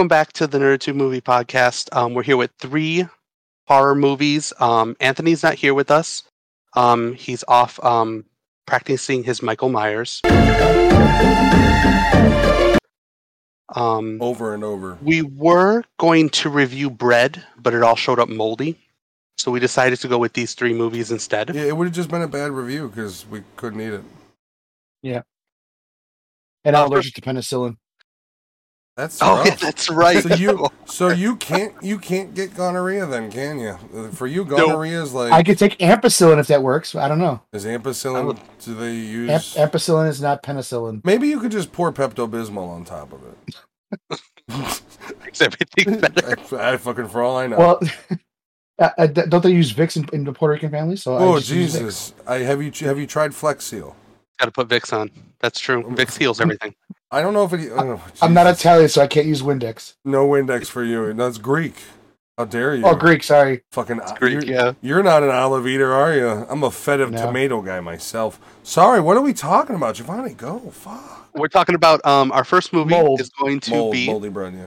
welcome back to the Nerd2 Movie Podcast. Um, we're here with three horror movies. Um, Anthony's not here with us. Um, he's off um, practicing his Michael Myers. Um, Over and over. we were going to review Bread, but it all showed up moldy. So we decided to go with these three movies instead. Yeah, it would have just been a bad review because we couldn't eat it. Yeah. And I'm allergic to penicillin. That's Oh, yeah, that's right. So you so you can't you can't get gonorrhea then, can you? For you, gonorrhea is like I could take ampicillin if that works. I don't know. is ampicillin. would- Do they use? Amp- ampicillin is not penicillin. Maybe you could just pour Pepto Bismol on top of it. Makes everything better. I, I fucking for all I know. Well, uh, uh, don't they use Vicks in, in the Puerto Rican family? So oh just. Jesus! I have you have you tried Flex Seal? Got to put Vicks on. That's true. Vicks heals everything. I don't know if it. Oh, I'm not Italian, so I can't use Windex. No Windex for you. That's Greek. How dare you? Oh, Greek. Sorry. Fucking Greek, you're, yeah. You're not an olive eater, are you? I'm a fed of No. tomato guy myself. Sorry, what are we talking about? Giovanni, go. Fuck. We're talking about um our first movie Mold. is going to Mold, be moldy bread, yeah.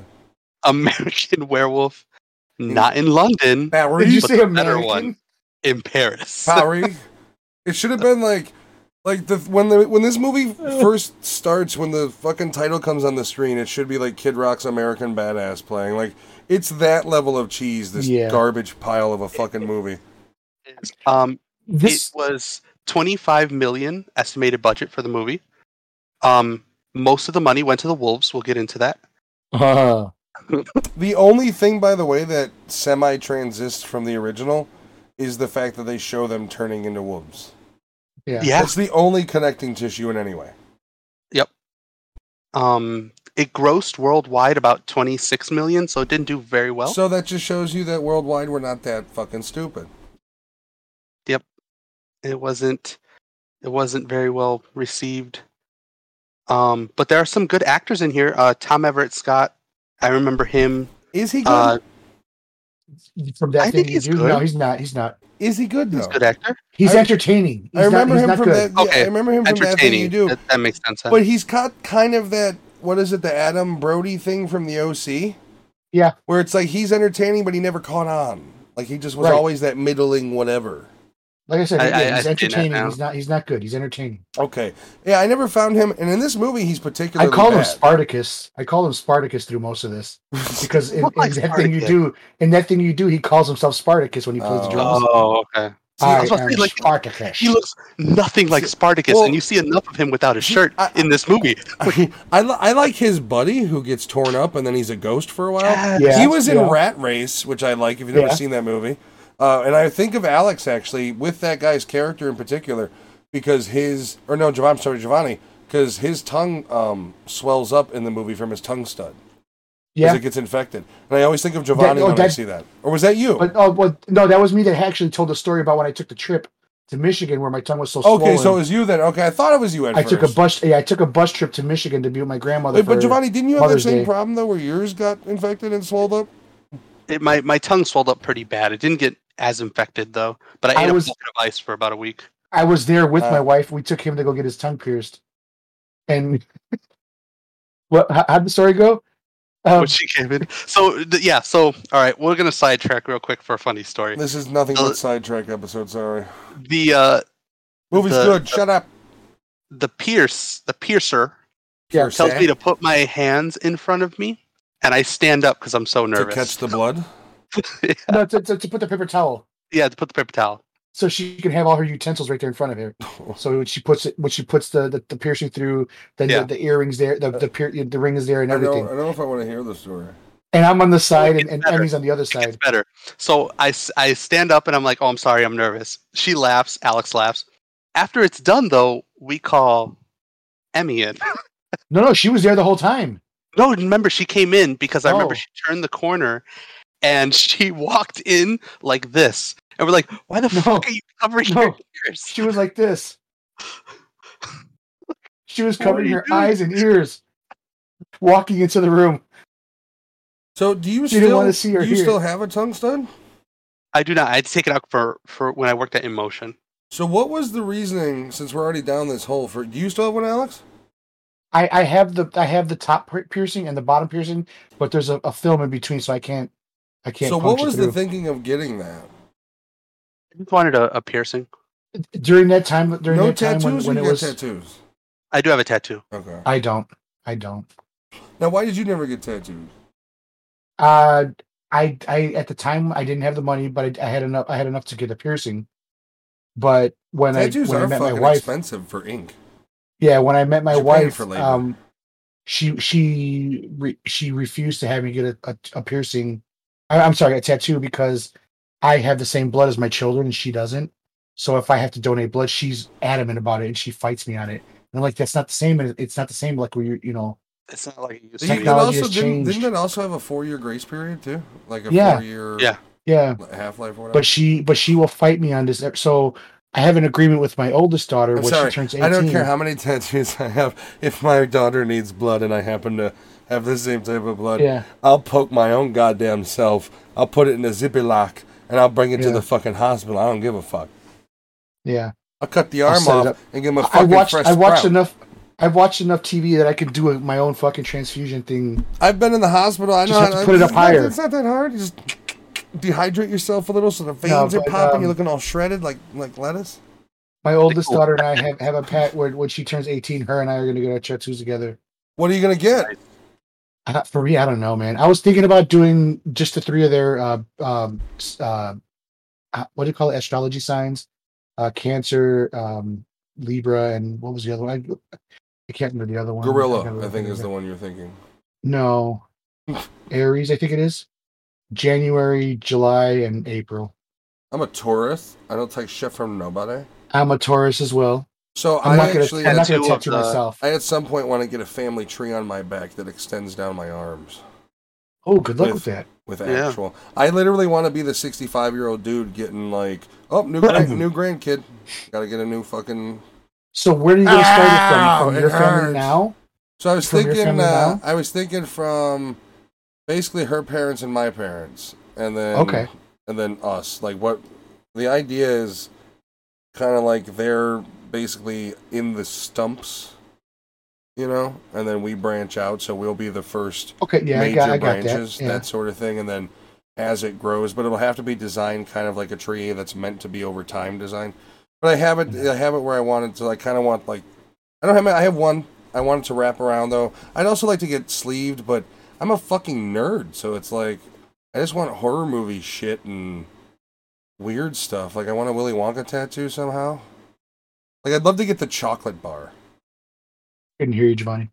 American Werewolf, not in London, Barry. Did you but say better American? one. in Paris. Barry. it should have been like, like the when the when this movie first starts, when the fucking title comes on the screen, it should be like Kid Rock's American Badass playing. Like it's that level of cheese. This Yeah. garbage pile of a fucking movie. Um, This it was 25 million estimated budget for the movie. Um, most of the money went to the wolves. We'll get into that. Uh, The only thing, by the way, that semi transists from the original is the fact that they show them turning into wolves. Yeah. Yeah. That's the only connecting tissue in any way. Yep. Um, it grossed worldwide about 26 million, so it didn't do very well. So that just shows you that worldwide we're not that fucking stupid. Yep. It wasn't it wasn't very well received. Um, but there are some good actors in here. Uh, Tom Everett Scott, I remember him. Is he good? Uh, From that I thing think you he's do? good. No, he's not. He's not. is he good he's though? a good actor. He's I- entertaining. He's I remember not, he's him not from good. that. Yeah, Okay. I remember him from that thing you do. That, that makes sense. then. But he's got kind of that. What is it? The Adam Brody thing from the OC. Yeah. Where it's like he's entertaining, but he never caught on. Like he just was Right. always that middling whatever. Like I said, I- yeah, I- he's I've seen that entertaining. He's not. He's not good. He's entertaining. Okay. Yeah, I never found him, and in this movie, he's particularly. I particularly. call him. Spartacus. I call him Spartacus through most of this because in, in like that thing you do, in that thing you do, he calls himself Spartacus when he plays the Oh. drums. Oh, okay. See, I I was about to am say, like, Spartacus. He looks nothing like Spartacus, well- and you see enough of him without a shirt I- in this movie. I, I, I like his buddy who gets torn up and then he's a ghost for a while. Yeah, he was in yeah. Rat Race, which I like if you've never Yeah. seen that movie. Uh, and I think of Alex actually with that guy's character in particular because his or no, Giovanni, I'm sorry, Giovanni, because his tongue um, swells up in the movie from his tongue stud because yeah, it gets infected. And I always think of Giovanni oh, when I that- see that. Or was that you? but oh, well, no, that was me that actually told the story about when I took the trip to Michigan where my tongue was so okay, swollen. Okay, so it was you then. Okay, I thought it was you at I first. took a bus. Yeah, I took a bus trip to Michigan to be with my grandmother. Wait, but Giovanni, didn't you have Mother's that same Day. problem though, where yours got infected and swelled up? It, my my tongue swelled up pretty bad. It didn't get as infected though, but I, I ate was- a bucket of ice for about a week. I was there with Uh, my wife. We took him to go get his tongue pierced. And what? How, how'd the story go? Um, when she came in. So th- yeah, so all right, we're gonna sidetrack real quick for a funny story. This is nothing Uh, but sidetrack episode. Sorry, The uh, movie's the- good. Shut up. the pierce, the piercer Yeah, tells me to put my hands in front of me, and I stand up because I'm so nervous. to nervous. catch the blood. Yeah, no, to, to, to put the paper towel yeah, to put the paper towel. so she can have all her utensils right there in front of her. So when she puts it, when she puts the the, the piercing through, then Yeah. the, the earrings there, the the, pier, the ring is there and I don't, everything. I don't know if I want to hear the story. And I'm on the side, and, and. Emmy's on the other It gets side. better. So I, I stand up and I'm like, oh, I'm sorry, I'm nervous. She laughs. Alex laughs. After it's done, though, we call Emmy in. No, no, she was there the whole time. No, remember she came in because I remember Oh. she turned the corner and she walked in like this. And we're like, why the No. fuck are you covering No. your ears? She was like this. She was covering her doing? eyes and ears, walking into the room. So do you She didn't still wanna see or do you hear. still have a tongue stud? I do not. I had to take it out for, for when I worked at Emotion. So what was the reasoning? Since we're already down this hole, for do you still have one, Alex? I, I have the I have the top piercing and the bottom piercing, but there's a, a film in between, so I can't I can't. So what punch it was the thinking of getting that? I just wanted a, a piercing. during that time? During no that time tattoos when, when or it you was, tattoos? I do have a tattoo. Okay. I don't. I don't. Now, why did you never get tattoos? Uh, I I at the time I didn't have the money, but I, I had enough. I had enough to get a piercing. But when Tattoos I when I met my wife, expensive for ink. yeah, when I met my You're wife, for um, she she re, she refused to have me get a, a, a piercing. I, I'm sorry, a tattoo because I have the same blood as my children and she doesn't. So if I have to donate blood, she's adamant about it and she fights me on it. And I'm like, that's not the same. It's not the same. Like where you you know, It's not like it used Didn't to it be. Technology also has didn't, changed. didn't it also have a four year grace period too? Like a Yeah. four year Yeah. yeah. half life or whatever. But she but she will fight me on this. Uh, so I have an agreement with my oldest daughter I'm when sorry. she turns 18. I don't care how many tattoos I have. If my daughter needs blood and I happen to have the same type of blood, Yeah. I'll poke my own goddamn self. I'll put it in a zippy lock and I'll bring it to the fucking hospital. I don't give a fuck. Yeah. I'll cut the arm off and give him a I fucking watched fresh I watched sprout. enough I've watched enough TV that I could do a, my own fucking transfusion thing. I've been in the hospital. I know Just have how to put it it's up not- higher. It's not that hard. You just dehydrate yourself a little so the veins No, are popping. um, You're looking all shredded like like lettuce. My oldest Cool. daughter and I have, have a pat where when she turns 18, her and I are going to go to tattoos together. What are you gonna get? Uh, for me, I don't know, man. I was thinking about doing just the three of their uh, um, uh, uh, what do you call it? Astrology signs, uh, Cancer, um, Libra, and what was the other one? I, I can't remember the other one. Gorilla, gotta I think, is the one you're thinking. No, Aries, I think it is. January, July, and April. I'm a Taurus. I don't take shit from nobody. I'm a Taurus as well. So I'm I not gonna. actually, I'm not at, gonna tattoo the- myself. I at some point want to get a family tree on my back that extends down my arms Oh, good luck with- with that. with Yeah. actual. I literally want to be the 65 year old dude getting like, oh, new grand, new grandkid. Got to get a new fucking. So where are you going to start it Ow, from? From it your family now? So I was From thinking. Uh. I was thinking from basically her parents and my parents, and then Okay. and then us. Like what the idea is, kind of like they're basically in the stumps, you know, and then we branch out. So we'll be the first Okay, yeah, I major got, I got branches, that. Yeah. sort of thing, and then as it grows, but it'll have to be designed kind of like a tree that's meant to be over time designed. But I have it, mm-hmm. I have it where I want it to. I kind of want like, I don't have, I have one. I want it to wrap around though. I'd also like to get sleeved, but I'm a fucking nerd, so it's like I just want horror movie shit and weird stuff. Like I want a Willy Wonka tattoo somehow. Like I'd love to get the chocolate bar. Couldn't hear you, Giovanni.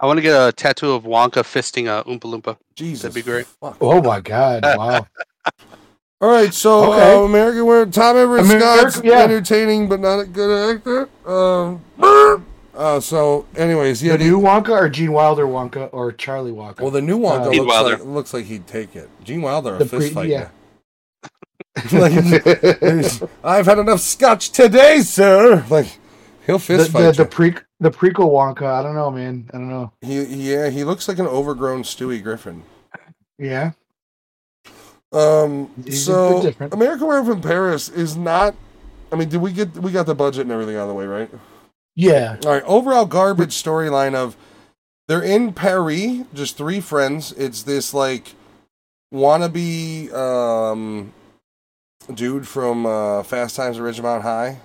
I want to get a tattoo of Wonka fisting a Oompa Loompa. Jesus, that'd be great. Fuck. Oh my god! Wow. All right, so Okay. uh, American where Tom Everett American- Scott's yeah. entertaining but not a good actor. Um, uh, so, anyways, yeah. the the- new Wonka or Gene Wilder Wonka or Charlie Wonka? well, the new Wonka Uh, looks like looks like he'd take it. Gene Wilder, a The fist pre- fight. yeah. like, I've had enough scotch today, sir. Like, he'll the, fist the, fight the you. pre the prequel Wonka. I don't know, man. I don't know. He, yeah, he looks like an overgrown Stewie Griffin. Yeah. Um, He's so bit different. American Werewolf in Paris is not. I mean, did we get we got the budget and everything out of the way, right? Yeah. All right, overall garbage storyline of they're in Paris, just three friends. It's this like wannabe um dude from uh, Fast Times at Ridgemont High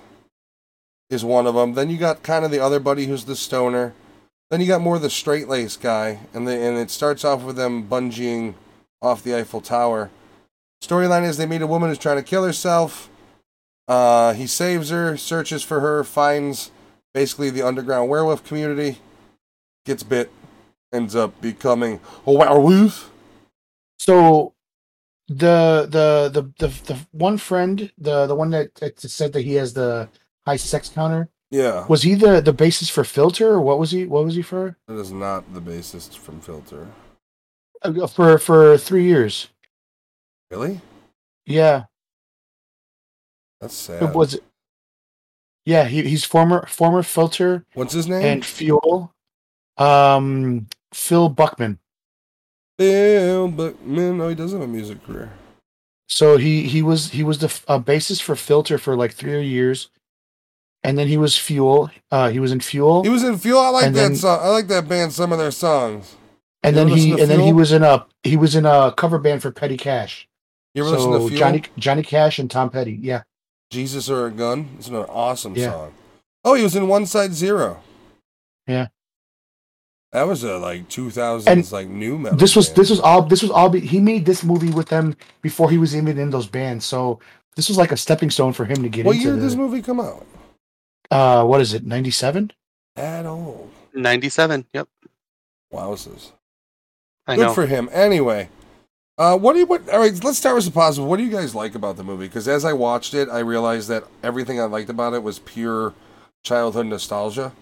is one of them. Then you got kind of the other buddy who's the stoner. Then you got more the straight lace guy, and the, and it starts off with them bungeeing off the Eiffel Tower. Storyline is they meet a woman who's trying to kill herself. Uh, he saves her, searches for her, finds basically the underground werewolf community, gets bit, ends up becoming a werewolf. So the the the the, the one friend, the the one that, that said that he has the high sex counter, Yeah, was he the the basis for filter or what was he? What was he for? that is not the bassist from Filter. Uh, For for three years. Really? Yeah. That's sad. It was. Yeah, he, he's former former filter What's his name? and fuel. Um, Phil Buckman. Bill Buckman. No, he doesn't have a music career. So he he was he was the uh, bassist for Filter for like three years, and then he was Fuel. Uh, he was in Fuel, He was in Fuel. I like that then- song. I like that band. Some of their songs. and you then he and then he was in a he was in a cover band for Petty Cash. You ever so listen to Fuel? Johnny Johnny Cash and Tom Petty. Yeah, Jesus or a Gun. It's an awesome Yeah. song. Oh, he was in One Side Zero. Yeah. That was a like 2000s like new metal. this was band. this was all this was all. He made this movie with them before he was even in those bands. So this was like a stepping stone for him to get What into. year did the- this movie come out? Uh, what is it? Ninety seven. At all. 97. Yep. Wowzers. I know. Good know. for him. Anyway, uh, what do you? What? All right, let's start with the positive. What do you guys like about the movie? Because as I watched it, I realized that everything I liked about it was pure childhood nostalgia,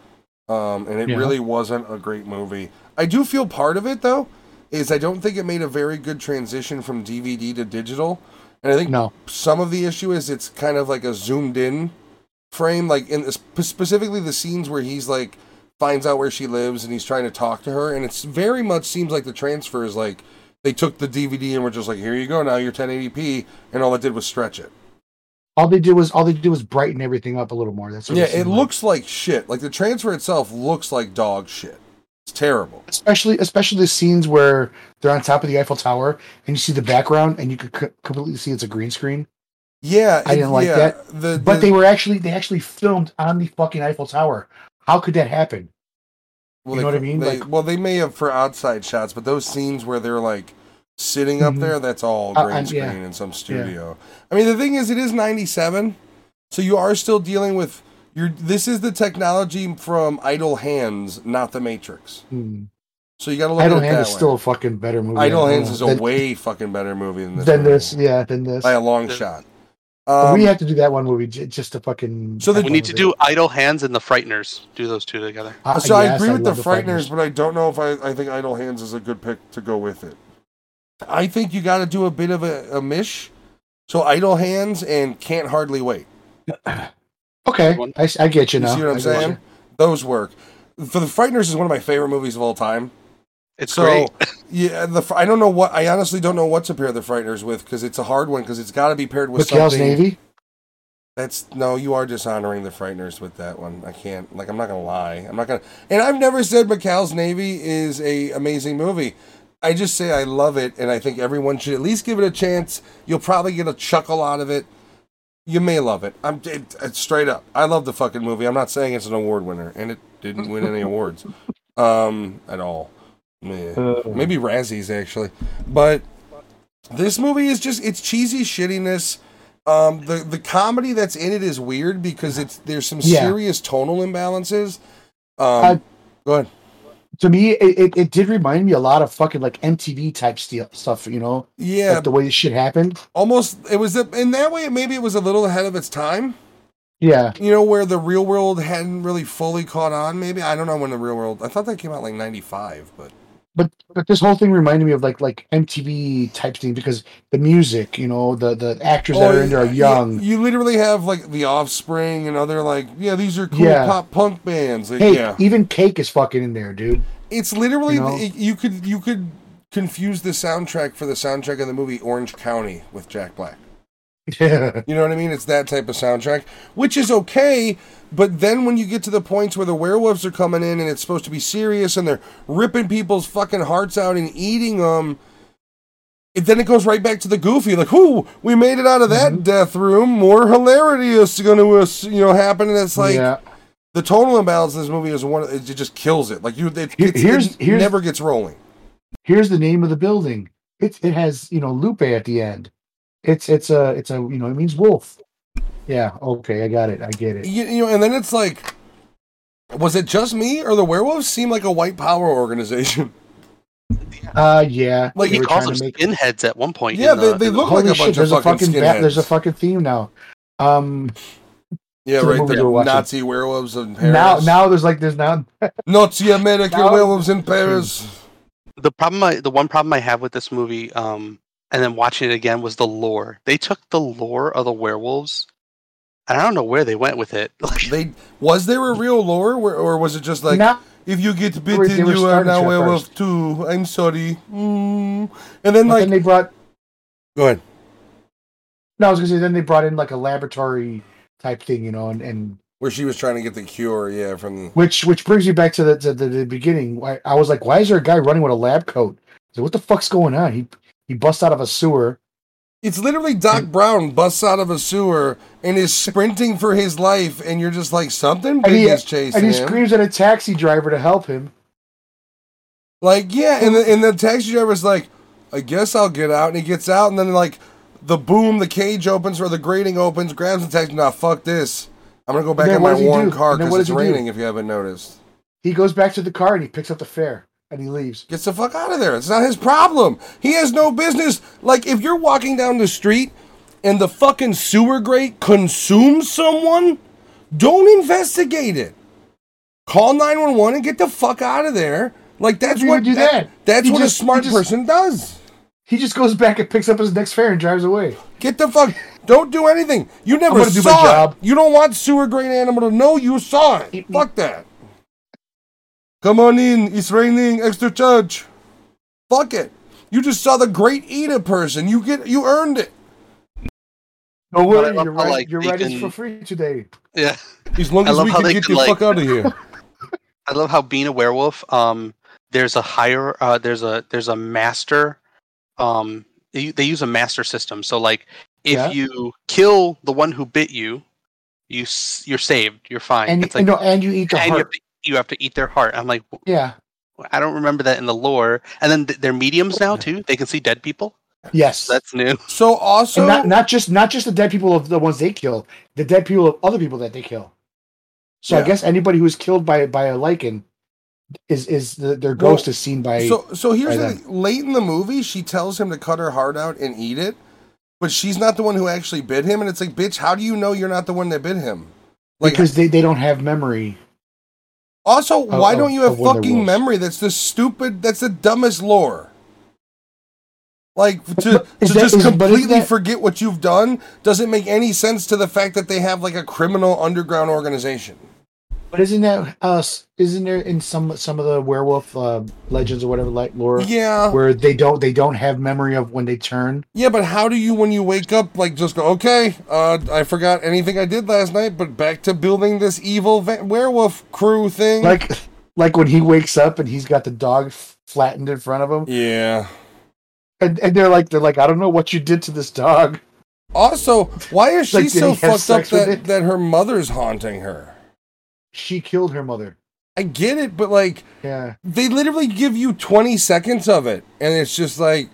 um, and it Yeah. really wasn't a great movie. I do feel part of it though is I don't think it made a very good transition from DVD to digital, and I think No. some of the issue is it's kind of like a zoomed in frame, like in sp- specifically the scenes where he's like finds out where she lives and he's trying to talk to her, and it's very much seems like the transfer is like they took the DVD and were just like, here you go, now you're 1080p, and all it did was stretch it. All they do is all they did was brighten everything up a little more. That's what Yeah, it, like. looks like shit. Like the transfer itself looks like dog shit. It's terrible. especially especially the scenes where they're on top of the Eiffel Tower and you see the background and you could c- completely see it's a green screen. Yeah, I didn't like yeah, that. The, But the- they were actually they actually filmed on the fucking Eiffel Tower. How could that happen? Well, You they know what I mean? They, Like- well, they may have for outside shots, but those scenes where they're like sitting up Mhm. there, that's all Uh, green and- screen yeah. in some studio. I mean, the thing is, it is '97, so you are still dealing with your. This is the technology from Idle Hands, not the Matrix. Hmm. So you got to look Idle at it Hand that is way. still a fucking better movie. Idle Hands is a than, way fucking better movie than this. than movie. this. Yeah, than this. by a long The- shot. Um, we have to do that one movie j- just to fucking. So the- We need to do it. Idle Hands and The Frighteners. Do those two together. Uh, so I yes, agree with the love Frighteners, but I don't know if I, I think Idle Hands is a good pick to go with it. I think you got to do a bit of a, a mish. So Idle Hands and Can't Hardly Wait. Okay, I, I, s- I get you You now. see what I'm I saying? Those work. For the Frighteners is one of my favorite movies of all time. It's so great. yeah, the I don't know what I honestly don't know what to pair the Frighteners with because it's a hard one because it's got to be paired with McHale's something. Navy. That's no, you are dishonoring the Frighteners with that one. I can't like I'm not gonna lie. I'm not gonna and I've never said McHale's Navy is a amazing movie. I just say I love it and I think everyone should at least give it a chance. You'll probably get a chuckle out of it. You may love it. I'm it, it's straight up. I love the fucking movie. I'm not saying it's an award winner and it didn't win any awards um at all. Meh. Uh, Maybe Razzies actually, but this movie is just it's cheesy shittiness. Um, the the comedy that's in it is weird because it's there's some Yeah. serious tonal imbalances. Um, I- go ahead. To me, it, it, it did remind me a lot of fucking like MTV type steel stuff. You know, Yeah, like the way this shit happened. almost. It was a, in that way. Maybe it was a little ahead of its time. Yeah, You know, where the real world hadn't really fully caught on. Maybe I don't know when the real world. I thought that came out like '95, but but but this whole thing reminded me of like like MTV type thing because the music, you know, the the actors that oh, are in there are Oh, young. You, literally have like the Offspring and other like yeah, these are cool Yeah. pop punk bands. Like, Hey, yeah, even Cake is fucking in there, dude. It's literally You know? it- you could you could confuse the soundtrack for the soundtrack of the movie Orange County with Jack Black. Yeah, You know what I mean? It's that type of soundtrack, which is okay. But then when you get to the points where the werewolves are coming in and it's supposed to be serious and they're ripping people's fucking hearts out and eating them, it, then it goes right back to the goofy. Like, whoo, we made it out of that Mhm. death room. More hilarity is going to you know happen. And it's like yeah. the total imbalance in this movie is one. It just kills it. Like you, it, Here- here's- it here's- never gets rolling. Here's the name of the building. It it has you know Lupe at the end. It's it's a it's a you know it means wolf. Yeah. Okay, I got it. I get it. you, you know, and then it's like, was it just me or the werewolves seem like a white power organization? Uh, yeah. Like, they he calls them to make- skinheads at one point. Yeah, in they- the- they in the- look Holy like a shit! bunch of there's a fucking fucking ba- there's a fucking theme now. Um, Yeah, right. The we're. Nazi werewolves in Paris. now now there's like there's now Nazi American Now- werewolves in Paris. the problem I, the one problem I have with this movie, um, and then watching it again was the lore. They took the lore of the werewolves, and I don't know where they went with it. Like, They was there a real lore, where, or was it just like now if you get bitten, you are now to at werewolf first. too? I'm sorry. Mm. And then but like, then they brought go ahead. no I was gonna say then they brought in like a laboratory type thing you know and and Where she was trying to get the cure, yeah, from Which which brings me back to the to the, the beginning. Why I was like, why is there a guy running with a lab coat? So what the fuck's going on? He he busts out of a sewer. It's literally Doc Brown busts out of a sewer and is sprinting for his life, and you're just like something And big he, is chasing and he him. screams at a taxi driver to help him. Like, yeah, and the, and the taxi driver's like, I guess I'll get out. And he gets out, and then, like, the boom, the cage opens or the grating opens, grabs the taxi. Nah, fuck this. I'm going to go back in my warm do? car because it's he do? raining, if you haven't noticed. He goes back to the car and he picks up the fare and he leaves. Gets the fuck out of there. It's not his problem. He has no business. Like, if you're walking down the street and the fucking sewer grate consumes someone, don't investigate it. Call 911 and get the fuck out of there. Like, that's what, do that? that's He what just- a smart just- person does. He just goes back and picks up his next fare and drives away. Get the fuck. Don't do anything. You never gonna do my saw job. it. You don't want sewer grade animal to know you saw it. Eat. Fuck that. Come on in. It's raining. Extra charge. Fuck it. You just saw the great eat a person. You get. You earned it. No I worry, love your how, ride, like, your they ride is can- for free today. Yeah. As long I as love we how can they get can, the like- fuck out of here. I love how being a werewolf, um, there's a higher, uh, there's a there's a master, um, they, they use a master system. So like, if Yeah. you kill the one who bit you, you you're saved. You're fine. And, it's and like, no, and you eat the and you heart. To, you have to eat their heart. I'm like, Yeah. I don't remember that in the lore. And then th- they're mediums now too. They can see dead people. Yes. That's new. So also, and not not just not just the dead people of the ones they kill, the dead people of other people that they kill. So I guess anybody who's killed by by a lycan is is the, their Well, ghost is seen by. so so here's by the thing. late in the movie, she tells him to cut her heart out and eat it, but she's not the one who actually bit him. And it's like, bitch, how do you know you're not the one that bit him? Like, because they, they don't have memory. Also, why don't you have of when they're fucking memory? That's the stupid. That's the dumbest lore. Like to, to that- just completely that- forget what you've done doesn't make any sense to the fact that they have like a criminal underground organization. But isn't that us? Isn't there in some some of the werewolf uh, legends or whatever like lore Yeah, where they don't they don't have memory of when they turn? yeah, but how do you when you wake up like just go okay? Uh, I forgot anything I did last night, but back to building this evil va- werewolf crew thing. Like like when he wakes up and he's got the dog f- flattened in front of him, yeah. and, and they're like they're like I don't know what you did to this dog. Also, why is she Like, so fucked up that it? that her mother's haunting her? She killed her mother. I get it, but like. Yeah. they literally give you 20 seconds of it and it's just like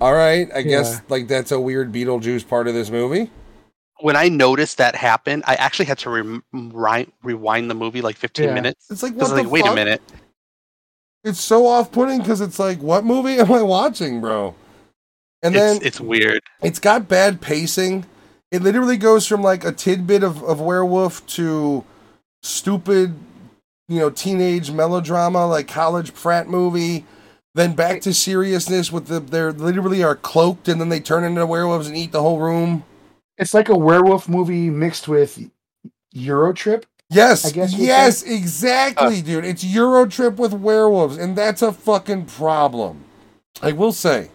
all right i guess like that's a weird beetlejuice part of this movie When I noticed that happen, I actually had to re- ri- rewind the movie like 15 Yeah. minutes. it's like what the like, wait fuck? a minute. it's so off-putting because it's like what movie am i watching bro and then It's, it's weird. it's got bad pacing it literally goes from like a tidbit of, of werewolf to stupid you know teenage melodrama like college frat movie then back to seriousness with the they're literally are cloaked and then they turn into werewolves and eat the whole room It's like a werewolf movie mixed with Euro Trip. Yes, I guess you'd yes, exactly, dude. It's Eurotrip with werewolves, and that's a fucking problem. I will say,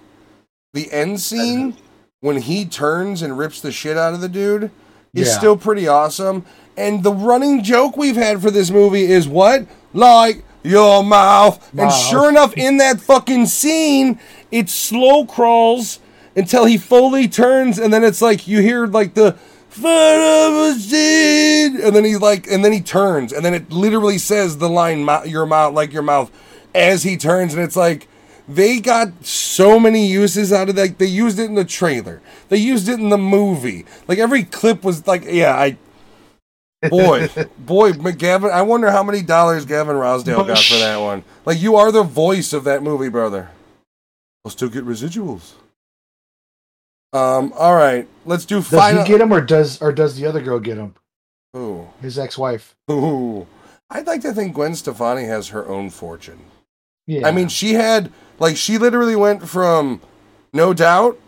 the end scene when he turns and rips the shit out of the dude is Yeah. still pretty awesome. And the running joke we've had for this movie is what? Like your mouth. And sure enough, in that fucking scene, it slow crawls until he fully turns, and then it's like you hear like the and then he like and then he turns and then it literally says the line your mouth like your mouth as he turns and it's like they got so many uses out of that they used it in the trailer they used it in the movie like every clip was like yeah i boy boy mcgavin i wonder how many dollars Gavin Rossdale got for that one like you are the voice of that movie brother i'll still get residuals um all right let's do Does final he get him or does or does the other girl get him? Ooh. His ex-wife. Ooh. I'd like to think Gwen Stefani has her own fortune. Yeah. I mean, she had like she literally went from no doubt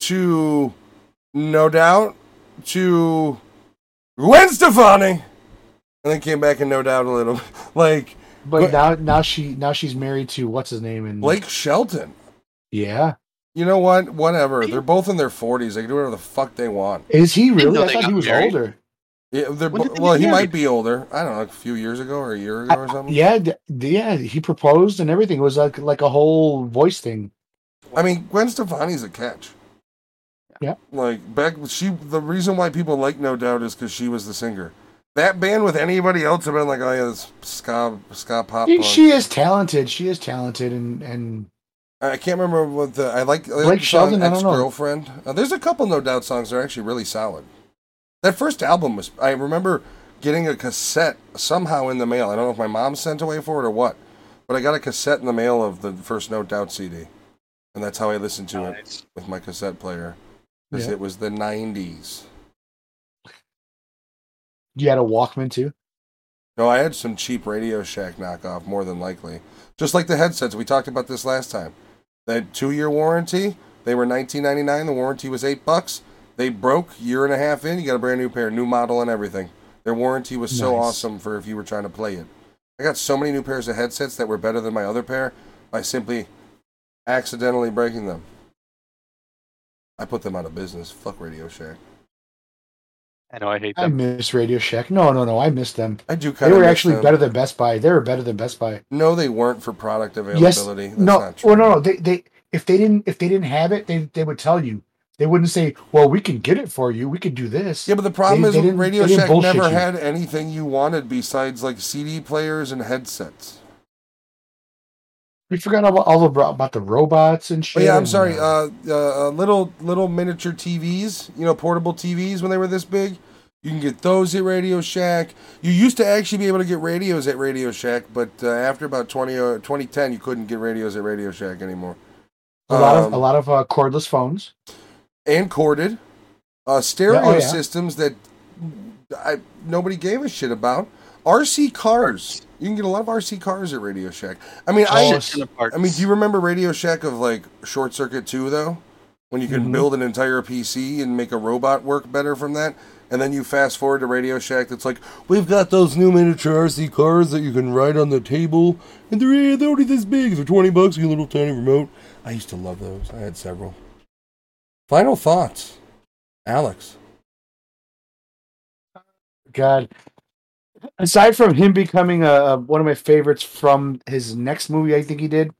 to no doubt to Gwen Stefani, and then came back and no doubt a little like but but- now now she now she's married to what's his name and Blake Shelton. Yeah. You know what? Whatever. They're both in their forties. They can do whatever the fuck they want. Is he really? know I thought he was married. older. Yeah, they're, When bo- they well, he married? might be older. I don't know, like a few years ago or a year ago or something. Yeah, d- yeah. He proposed and everything. It was like like a whole voice thing. I mean, Gwen Stefani's a catch. Yeah. Like back, she the reason why people like No Doubt is because she was the singer. That band with anybody else have been like, oh yeah, this ska ska pop. She, she is talented. She is talented, and and I can't remember what the I like. I like Blake the song Shelton, I don't know. Ex Girlfriend. Uh, there's a couple No Doubt songs that are actually really solid. That first album was. I remember getting a cassette somehow in the mail. I don't know if my mom sent away for it or what, but I got a cassette in the mail of the first No Doubt CD, and that's how I listened to it Nice. with my cassette player. Because Yeah. it was the '90s. you had a Walkman too. No, I had some cheap Radio Shack knockoff, more than likely. Just like the headsets, we talked about this last time. They two-year warranty. They were 19.99. The warranty was eight bucks. They broke year and a half in. You got a brand new pair, new model and everything. Their warranty was so Nice. awesome for if you were trying to play it. I got so many new pairs of headsets that were better than my other pair by simply accidentally breaking them. I put them out of business. Fuck Radio Shack. I know I hate them. I miss Radio Shack. No, no, no. I miss them. I do They kind of. were actually better than Best Buy. They were better than Best Buy. No, they weren't for product Yes. availability. That's no, not true. well, no, no. They, they, if they didn't, if they didn't have it, they, they would tell you. They wouldn't say, "Well, we can get it for you. We could do this." Yeah, but the problem They- is they didn't- Radio they didn't Shack bullshit never you. had anything you wanted besides like CD players and headsets. We forgot about all about, about the robots and Oh shit. yeah, I'm sorry. uh, Uh, uh, little little miniature TVs, you know, portable TVs when they were this big. You can get those at Radio Shack. You used to actually be able to get radios at Radio Shack, but uh, after about 20, uh, 2010, you couldn't get radios at Radio Shack anymore. a lot Um, of a lot of uh, cordless phones. and corded uh, stereo Yeah, oh, yeah. systems that I, nobody gave a shit about. RC cars. You can get a lot of RC cars at Radio Shack. I mean, I, Oh, Shit in the parts. I mean, do you remember Radio Shack of like Short Circuit 2 though? When you could Mhm. build an entire PC and make a robot work better from that? And then you fast forward to Radio Shack that's like, we've got those new miniature RC cars that you can ride on the table, and they're, they're only this big. They're 20 bucks, you get a little tiny remote. I used to love those. I had several. Final thoughts. Alex. God. Aside from him becoming a, a- one of my favorites from his next movie, I think he did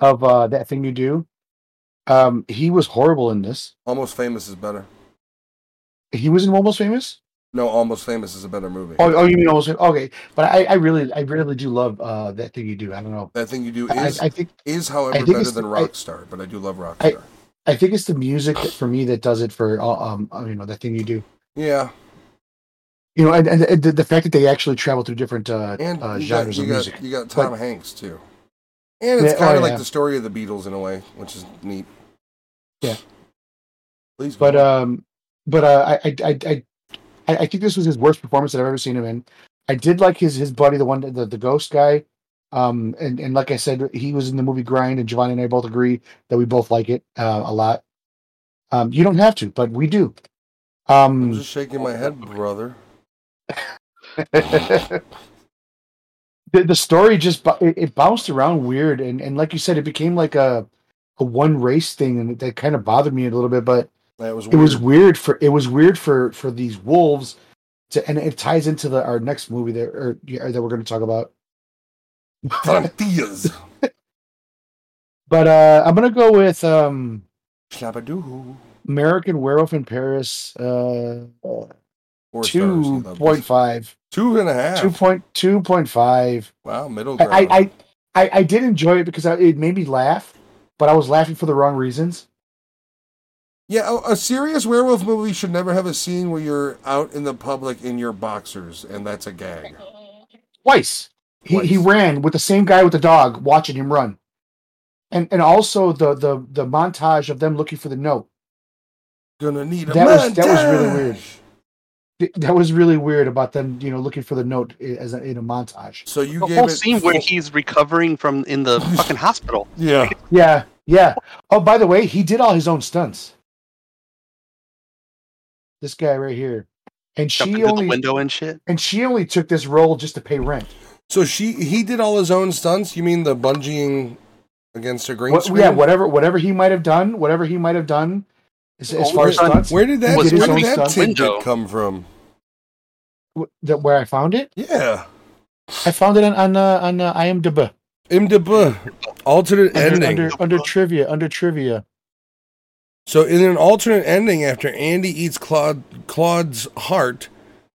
of uh, that thing you do. Um, he was horrible in this. Almost Famous is better. He was in Almost Famous. No, Almost Famous is a better movie. Oh, oh, you mean Almost Famous? Okay, but I, I really, I really do love uh, that thing you do. I don't know. That thing you do is, I think, is however, I think better than the- I- Rockstar, but I do love Rockstar. I think it's the music that, for me that does it for uh, um, uh, you know, that thing you do. yeah. You know, and, and, the, the fact that they actually travel through different uh, And uh, got, genres you, of got, music. you got Tom But- Hanks, too. And it's Yeah, kind oh, of like yeah. the story of the Beatles in a way, which is neat. Yeah. Please But go. um, but uh, I, I, I, I, think this was his worst performance that I've ever seen him in. I did like his his buddy, the one the the ghost guy. Um, and and like I said, he was in the movie Grind, and Giovanni and I both agree that we both like it uh, a lot. Um, you don't have to, but we do. I'm Um, just shaking my head, brother. The the story just it, it bounced around weird, and and like you said, it became like a a one race thing, and that kind of bothered me a little bit. But That was it was weird for it was weird for for these wolves to and it ties into the our next movie that or, yeah, that we're going to talk about Frontiers. but uh i'm going to go with um american werewolf in paris uh Four love this. 2.5 Two and a half. 2.2.5 Wow, middle ground. I i i I did enjoy it because I, it made me laugh but i was laughing for the wrong reasons yeah, a, serious werewolf movie should never have a scene where you're out in the public in your boxers, and that's a gag. twice. He he ran with the same guy with the dog, watching him run, and and also the the the montage of them looking for the note. Gonna need a That was- that was really weird. Th- That was really weird about them, you know, looking for the note as a, in a montage. So you the gave whole it scene where he's recovering from in the fucking hospital. yeah. Yeah, yeah. Oh, by the way, he did all his own stunts. This guy right here, and Jumping she through only the window and shit. and she only took this role just to pay rent. So she he did all his own stunts. You mean the bungeeing against a green What, screen? yeah, whatever whatever he might have done, whatever he might have done, as, as far as where- stunts. Where did that, where did that tidbit window? come from? that where I found it. Yeah. I found it on on uh, on uh, IMDb IMDb. Alternate under, ending. under under trivia under trivia. So, in an alternate ending, after Andy eats Claude, Claude's heart,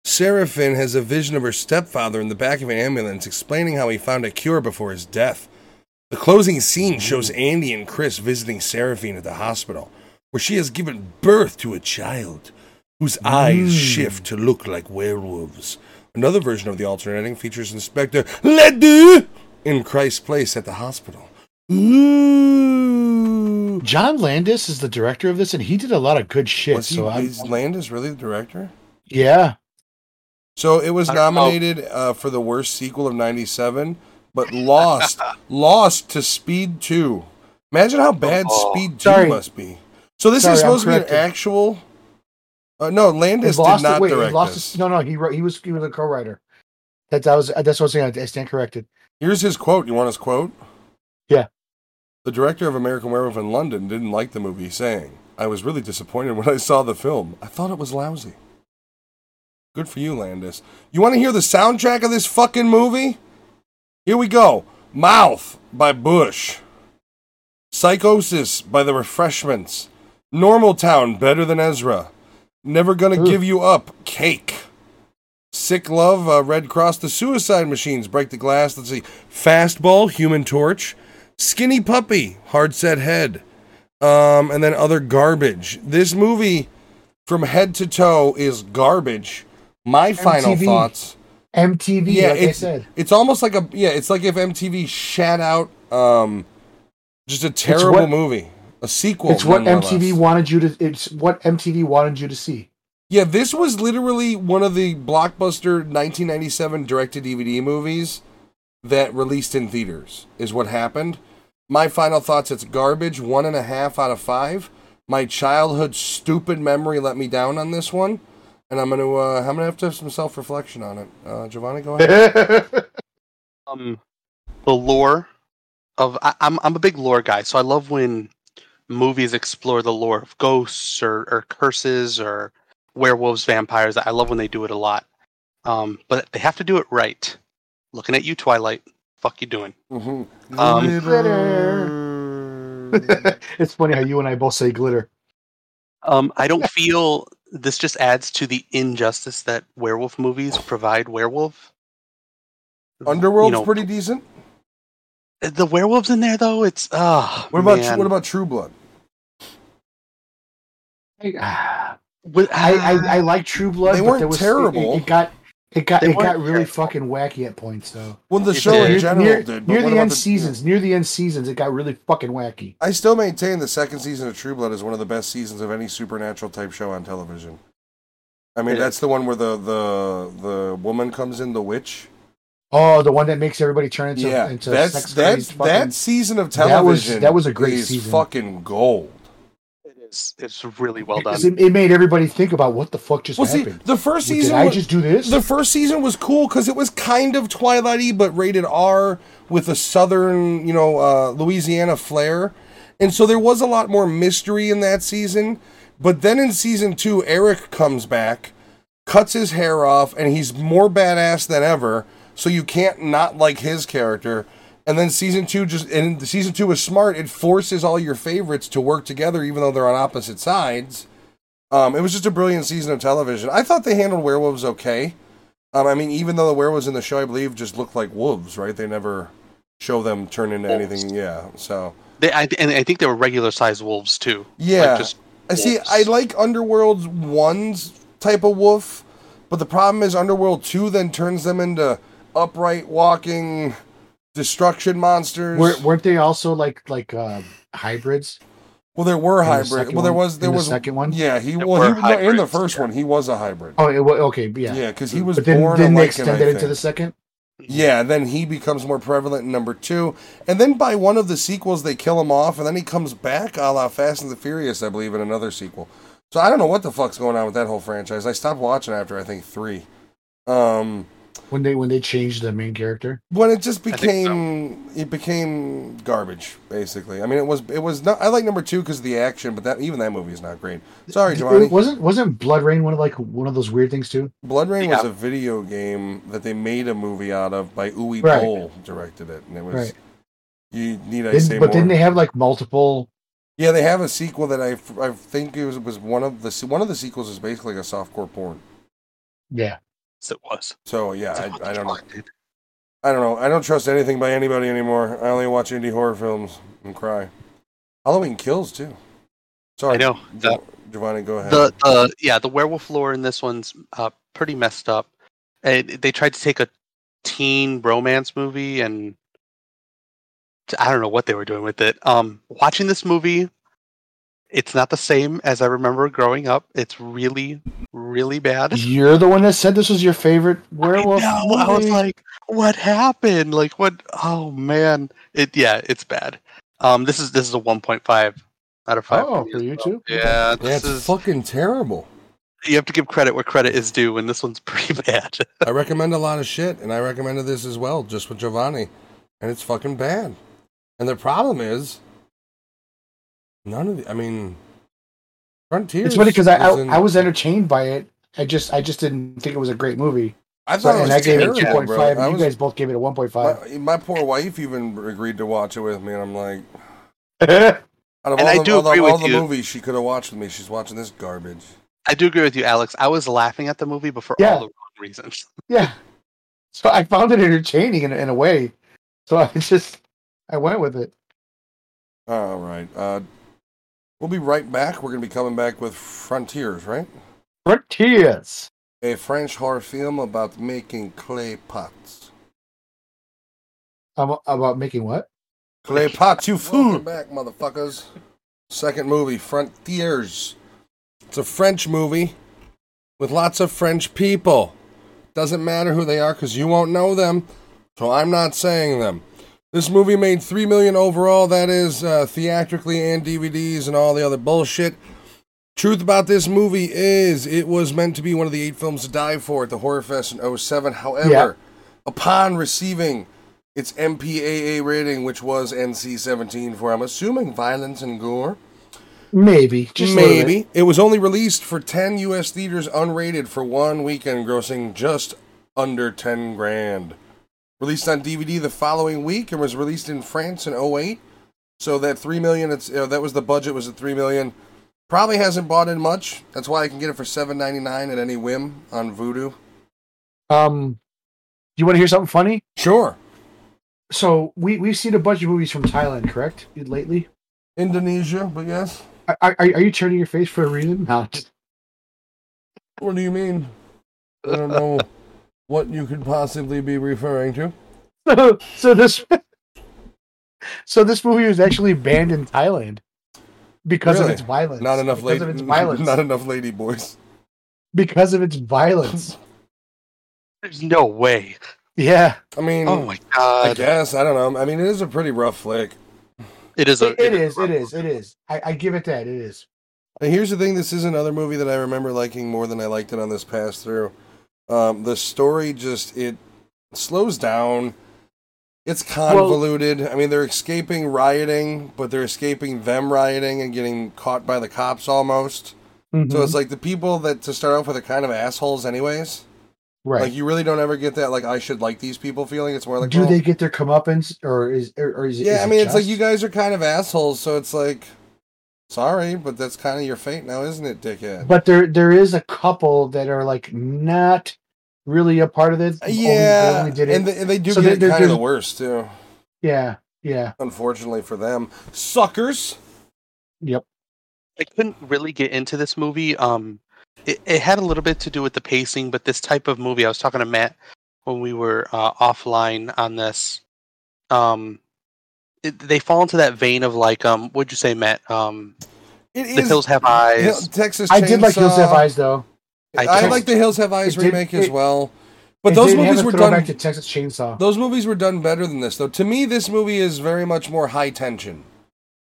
Serafine has a vision of her stepfather in the back of an ambulance explaining how he found a cure before his death. The closing scene shows Andy and Chris visiting Serafine at the hospital, where she has given birth to a child whose eyes shift to look like werewolves. Another version of the alternate ending features Inspector Ledoux in Chris's place at the hospital. Ooh. John Landis is the director of this, and he did a lot of good shit. Was he, so I'm, is Landis really the director? yeah, So it was I don't know. nominated uh, for the worst sequel of '97, but lost lost to Speed Two. Imagine how bad Oh. Speed Two Sorry. must be. So this Sorry, is supposed to be an actual. Uh, no, Landis did not it. Wait, he direct lost this. it. No, no, he wrote. He was he was a co-writer. That that was that's what I was saying. I stand corrected. Here's his quote. You want his quote? Yeah. The director of American Werewolf in London didn't like the movie, saying, "I was really disappointed when I saw the film. I thought it was lousy." Good for you, Landis. You want to hear the soundtrack of this fucking movie? Here we go. Mouth by Bush. Psychosis by The Refreshments. Normal Town better than Ezra. Never Gonna Ugh. Give You Up. Cake. Sick Love, uh, Red Kross, The Suicide Machines, Break the Glass. Let's see. Fastball, Human Torch. Skinny Puppy, Hard Set Head. Um, and then other garbage. This movie, from head to toe, is garbage. My final MTV. thoughts. MTV, Yeah, like it's said. it's almost like a yeah. It's like if MTV shat out um, just a terrible what- movie, a sequel. It's what. MTV wanted you to. It's what MTV wanted you to see. Yeah, this was literally one of the blockbuster 1997 directed DVD movies that released in theaters, is what happened. My final thoughts it's garbage, one and a half out of five. My childhood stupid memory let me down on this one. And I'm gonna uh, I'm gonna have to have some self reflection on it. Uh, Giovanni, go ahead. um the lore of I, I'm I'm a big lore guy, so I love when movies explore the lore of ghosts or, or curses or werewolves, vampires. I love when they do it a lot. Um, but they have to do it right. Looking at you, Twilight. Fuck you doing? Mhm. Um, it's funny how you and I both say glitter. Um, I don't feel this just adds to the injustice that werewolf movies provide werewolf. Underworld's You know, pretty decent. the werewolves in there though. It's ah. What about man. what about True Blood? I, With- I, I like True Blood. They weren't there was, terrible. It, it got it got They it got really terrible. fucking wacky at points though. Well, the It show did. in general near, did. But near the about end seasons, near the end seasons, it got really fucking wacky. I still maintain the second season of True Blood is one of the best seasons of any supernatural type show on television. I mean, It that's the one where the the the woman comes in, the witch. Oh, the one that makes everybody turn into yeah, into that's sex that's crazed that season of That was- television. that was a great is season. Fucking gold. It is. It's really well done. It, it made everybody think about what the fuck just Well, see, happened. the first season, Did season I was, just do this? the first season was cool because it was kind of Twilighty, but rated R with a southern, you know, uh, Louisiana flair, and so there was a lot more mystery in that season. But then in season two, Eric comes back, cuts his hair off, and he's more badass than ever. So you can't not like his character. And then season two just and the season two was smart. It forces all your favorites to work together, even though they're on opposite sides. Um, it was just a brilliant season of television. I thought they handled werewolves okay. Um, I mean, even though the werewolves in the show, I believe, just looked like wolves, right? They never show them turn into Wolves. anything. Yeah. So They, I, and I think they were regular sized wolves too. yeah, Like I see. I like Underworld's one's type of wolf, but the problem is Underworld two then turns them into upright walking destruction monsters. Were, weren't they also like like uh, hybrids? well, there were hybrids. the Well, there was there In the was second one? Yeah, he There well he, were no, in the first yeah. one he was a hybrid. Oh, it, wa- okay, yeah. Yeah, because he was but then born then a they Lycan, extend I it into the second. Yeah, then he becomes more prevalent in number two. And then by one of the sequels, they kill him off, and then he comes back a la Fast and the Furious, I believe, in another sequel. So I don't know what the fuck's going on with that whole franchise. I stopped watching after, I think, three. Um, when they when they changed the main character. when it just think so. became it became garbage basically i mean it was it was not i like number two because of the action but that even that movie is not great sorry giovanni It wasn't wasn't BloodRayne one of like one of those weird things too? BloodRayne was a video game that they made a movie out of by uwe Right. boll directed it and it was Right. you need i Didn't- say but more didn't they have like multiple? yeah they have a sequel that i i think it was was one of the one of the sequels is basically like a softcore porn Yeah, Yes, it was. so yeah It's I, I don't know dude. I don't know. I don't trust anything by anybody anymore. I only watch indie horror films and cry. Halloween kills too. Sorry, I know. The, Giovanni, go ahead. the, the yeah, the werewolf lore in this one's uh, pretty messed up. And they tried to take a teen romance movie and I don't know what they were doing with it. Um, watching this movie, it's not the same as I remember growing up. It's really, really bad. you're the one that said this was your favorite werewolf. I, know, I was like, what happened? Like, what? Oh man, it yeah, it's bad. Um, this is this is a one point five out of five. oh, for as you well. too. Yeah, this That's is. fucking terrible. You have to give credit where credit is due, and this one's pretty bad. I recommend a lot of shit, and I recommended this as well, just with Giovanni, and it's fucking bad. And the problem is, none of the. I mean, Frontier. It's funny because I, I in- I was entertained by it. I just I just didn't think it was a great movie. I So, thought it and was I gave it terrible, two point bro. five. I You guys both gave it a one point five. my, my poor wife even agreed to watch it with me, and I'm like, out of And all I the, do all the- agree all with the you. movies she could have watched with me, she's watching this garbage. I do agree with you, Alex. I was laughing at the movie, but for Yeah. all the wrong reasons. yeah. So I found it entertaining in, in a way. So I just I went with it. All right. Uh, we'll be right back. We're going to be coming back with Frontiers, right? Frontiers. A French horror film about making clay pots. Um, about making what? Clay pots, you fool! Welcome back, motherfuckers. Second movie, Frontiers. It's a French movie with lots of French people. Doesn't matter who they are because you won't know them, so I'm not saying them. This movie made three million overall. That is uh, theatrically and DVDs and all the other bullshit. Truth about this movie is it was meant to be one of the eight films to die for at the Horror Fest in 07. However, Yeah. upon receiving its MPAA rating, which was NC-17 for I'm assuming violence and gore, Maybe. Just a little bit. maybe it was only released for 10 U.S. theaters unrated for one weekend, grossing just under 10 grand. Released on DVD the following week and was released in France in 08. So that three million, it's uh, that was the budget was at three million. Probably hasn't bought in much. That's why I can get it for seven ninety nine at any whim on Vudu. Um, Do you want to hear something funny? Sure, So we we've seen a bunch of movies from Thailand, correct? Lately. Indonesia, but yes. Are, are, are you turning your face for a reason? No. What do you mean? I don't know what you could possibly be referring to. So, so this so this movie was actually banned in Thailand because Really? of its violence. Not enough because lady, of its violence. not enough lady boys. because of its violence. There's no way. yeah, I mean, Oh my god. I guess I don't know. I mean, it is a pretty rough flick. It is a. it, it is. It is. It is. I, I give it that. It is. And here's the thing: this is another movie that I remember liking more than I liked it on this pass through. Um, the story just it slows down. It's convoluted. I mean, they're escaping rioting, but they're escaping them rioting and getting caught by the cops almost. So Mhm. it's like the people that to start off with are kind of assholes, anyways. right. Like you really don't ever get that like I should like these people feeling. It's more like Do well, they get their comeuppance, or is or, or is it? Yeah, is I it mean, it's like you guys are kind of assholes, so it's like, sorry, but that's kind of your fate now, isn't it, dickhead? But there there is a couple that are like not really a part of it. Only- they yeah, only did it. and they, and they do So get there- kind of the worst too. yeah, yeah, Unfortunately for them, suckers. yep. I couldn't really get into this movie. Um, it, it had a little bit to do with the pacing, but this type of movie, I was talking to Matt when we were uh, offline on this. Um, it, they fall into that vein of like, um, what'd you say, Matt? Um, It the is Hills Have Eyes. Texas. Chainsaw. I did like Hills Have Eyes though. I I, like the Hills Have Eyes It did- remake as it- well. But those movies were throwback done. to Texas Chainsaw. Those movies were done better than this, though. To me, this movie is very much more high tension.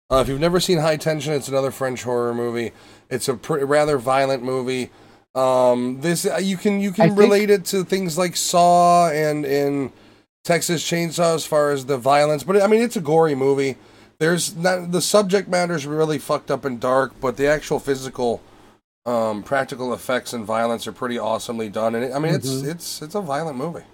Uh, if you've never seen High Tension, it's another French horror movie. It's a pr- rather violent movie. Um, this uh, you can you I can think- relate it to things like Saw and and Texas Chainsaw as far as the violence, but I mean it's a gory movie. There's not the subject matter is really fucked up and dark, but the actual physical, um, practical effects and violence are pretty awesomely done. And it, I mean it's Mhm. it's it's a violent movie.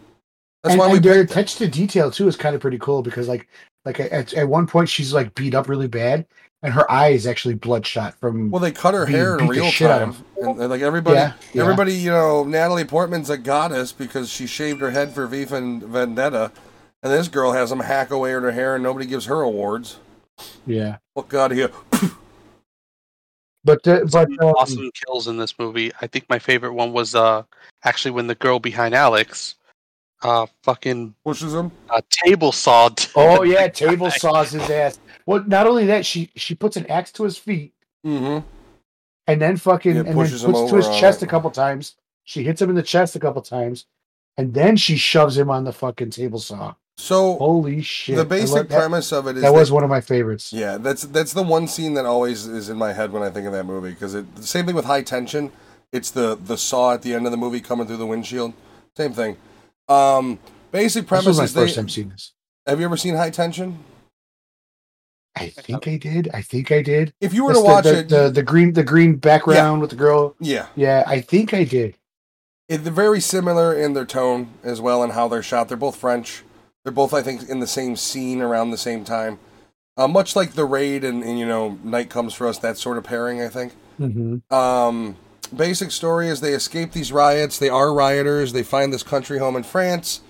That's and, why we and their attention to detail too is kind of pretty cool because like like at, at one point she's like beat up really bad and her eye is actually bloodshot from Well, they cut her being hair in real time, and, and, like everybody, Yeah, yeah. everybody, you know, Natalie Portman's a goddess because she shaved her head for V for Vendetta, and this girl has them hack away at her hair, and nobody gives her awards. yeah out of here! but uh, but um, awesome kills in this movie. I think my favorite one was uh actually when the girl behind Alex, uh, fucking Pushes him. uh, table sawed. oh yeah table saws his ass well not only that she she puts an axe to his feet Mm-hmm. and then fucking Yeah, and then pushes him puts to his over on chest a couple times she hits him in the chest a couple times and then she shoves him on the fucking table saw So holy shit the basic that, premise of it is that was one of my favorites Yeah, that's that's the one scene that always is in my head when I think of that movie because it the same thing with High Tension. It's the the saw at the end of the movie coming through the windshield. Same thing. Um, basic this premise was my is first they, time seeing this Have you ever seen High Tension? I think I did. I think I did. If you were That's to watch the, it, the, the the green the green background with the girl. yeah, Yeah, I think I did. it, they're very similar in their tone as well and how they're shot. They're both French. They're both, I think, in the same scene around the same time. Uh, much like the raid and, and you know, night comes for us. That sort of pairing, I think. Mm-hmm. Um, basic story is they escape these riots. They are rioters. They find this country home in France.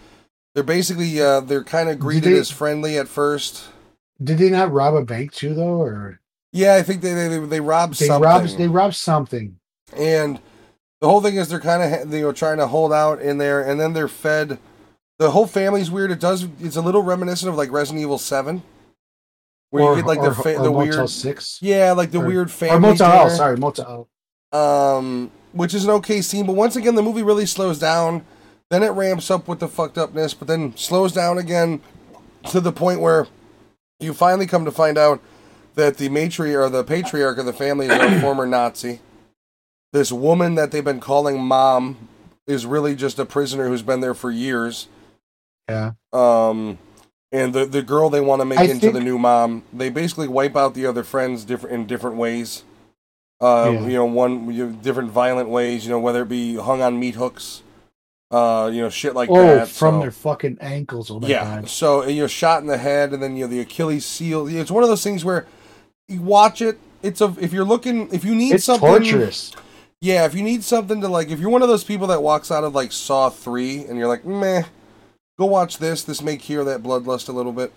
They're basically uh, they're kind of greeted they- as friendly at first. Did they not rob a bank too, though, or Yeah, I think they they, they robbed they something. robbed they robbed something? and the whole thing is they're kind of you know trying to hold out in there, and then they're fed. The whole family's weird. It does. It's a little reminiscent of like Resident Evil Seven, where or, you get like or, the fa- or the Motel weird. Six Yeah, like the or- weird or family. Motel Hell. dinner. Sorry, Motel. L. um, which is an okay scene. But once again, the movie really slows down. Then it ramps up with the fucked upness, but then slows down again to the point where you finally come to find out that the matriarch or the patriarch of the family is a former Nazi. This woman that they've been calling mom is really just a prisoner who's been there for years. Yeah. Um, and the the girl they want to make I into think- the new mom, they basically wipe out the other friends different in different ways. Uh, Yeah. You know, one you know, different violent ways. You know, whether it be hung on meat hooks, uh, you know, shit like oh, that. from so- their fucking ankles. Oh yeah. So you know, shot in the head, and then you know the Achilles seal. It's one of those things where you watch it. It's a if you're looking if you need It's something torturous. yeah, if you need something to like, if you're one of those people that walks out of like Saw three and you're like, meh, go watch this. This may cure that bloodlust a little bit.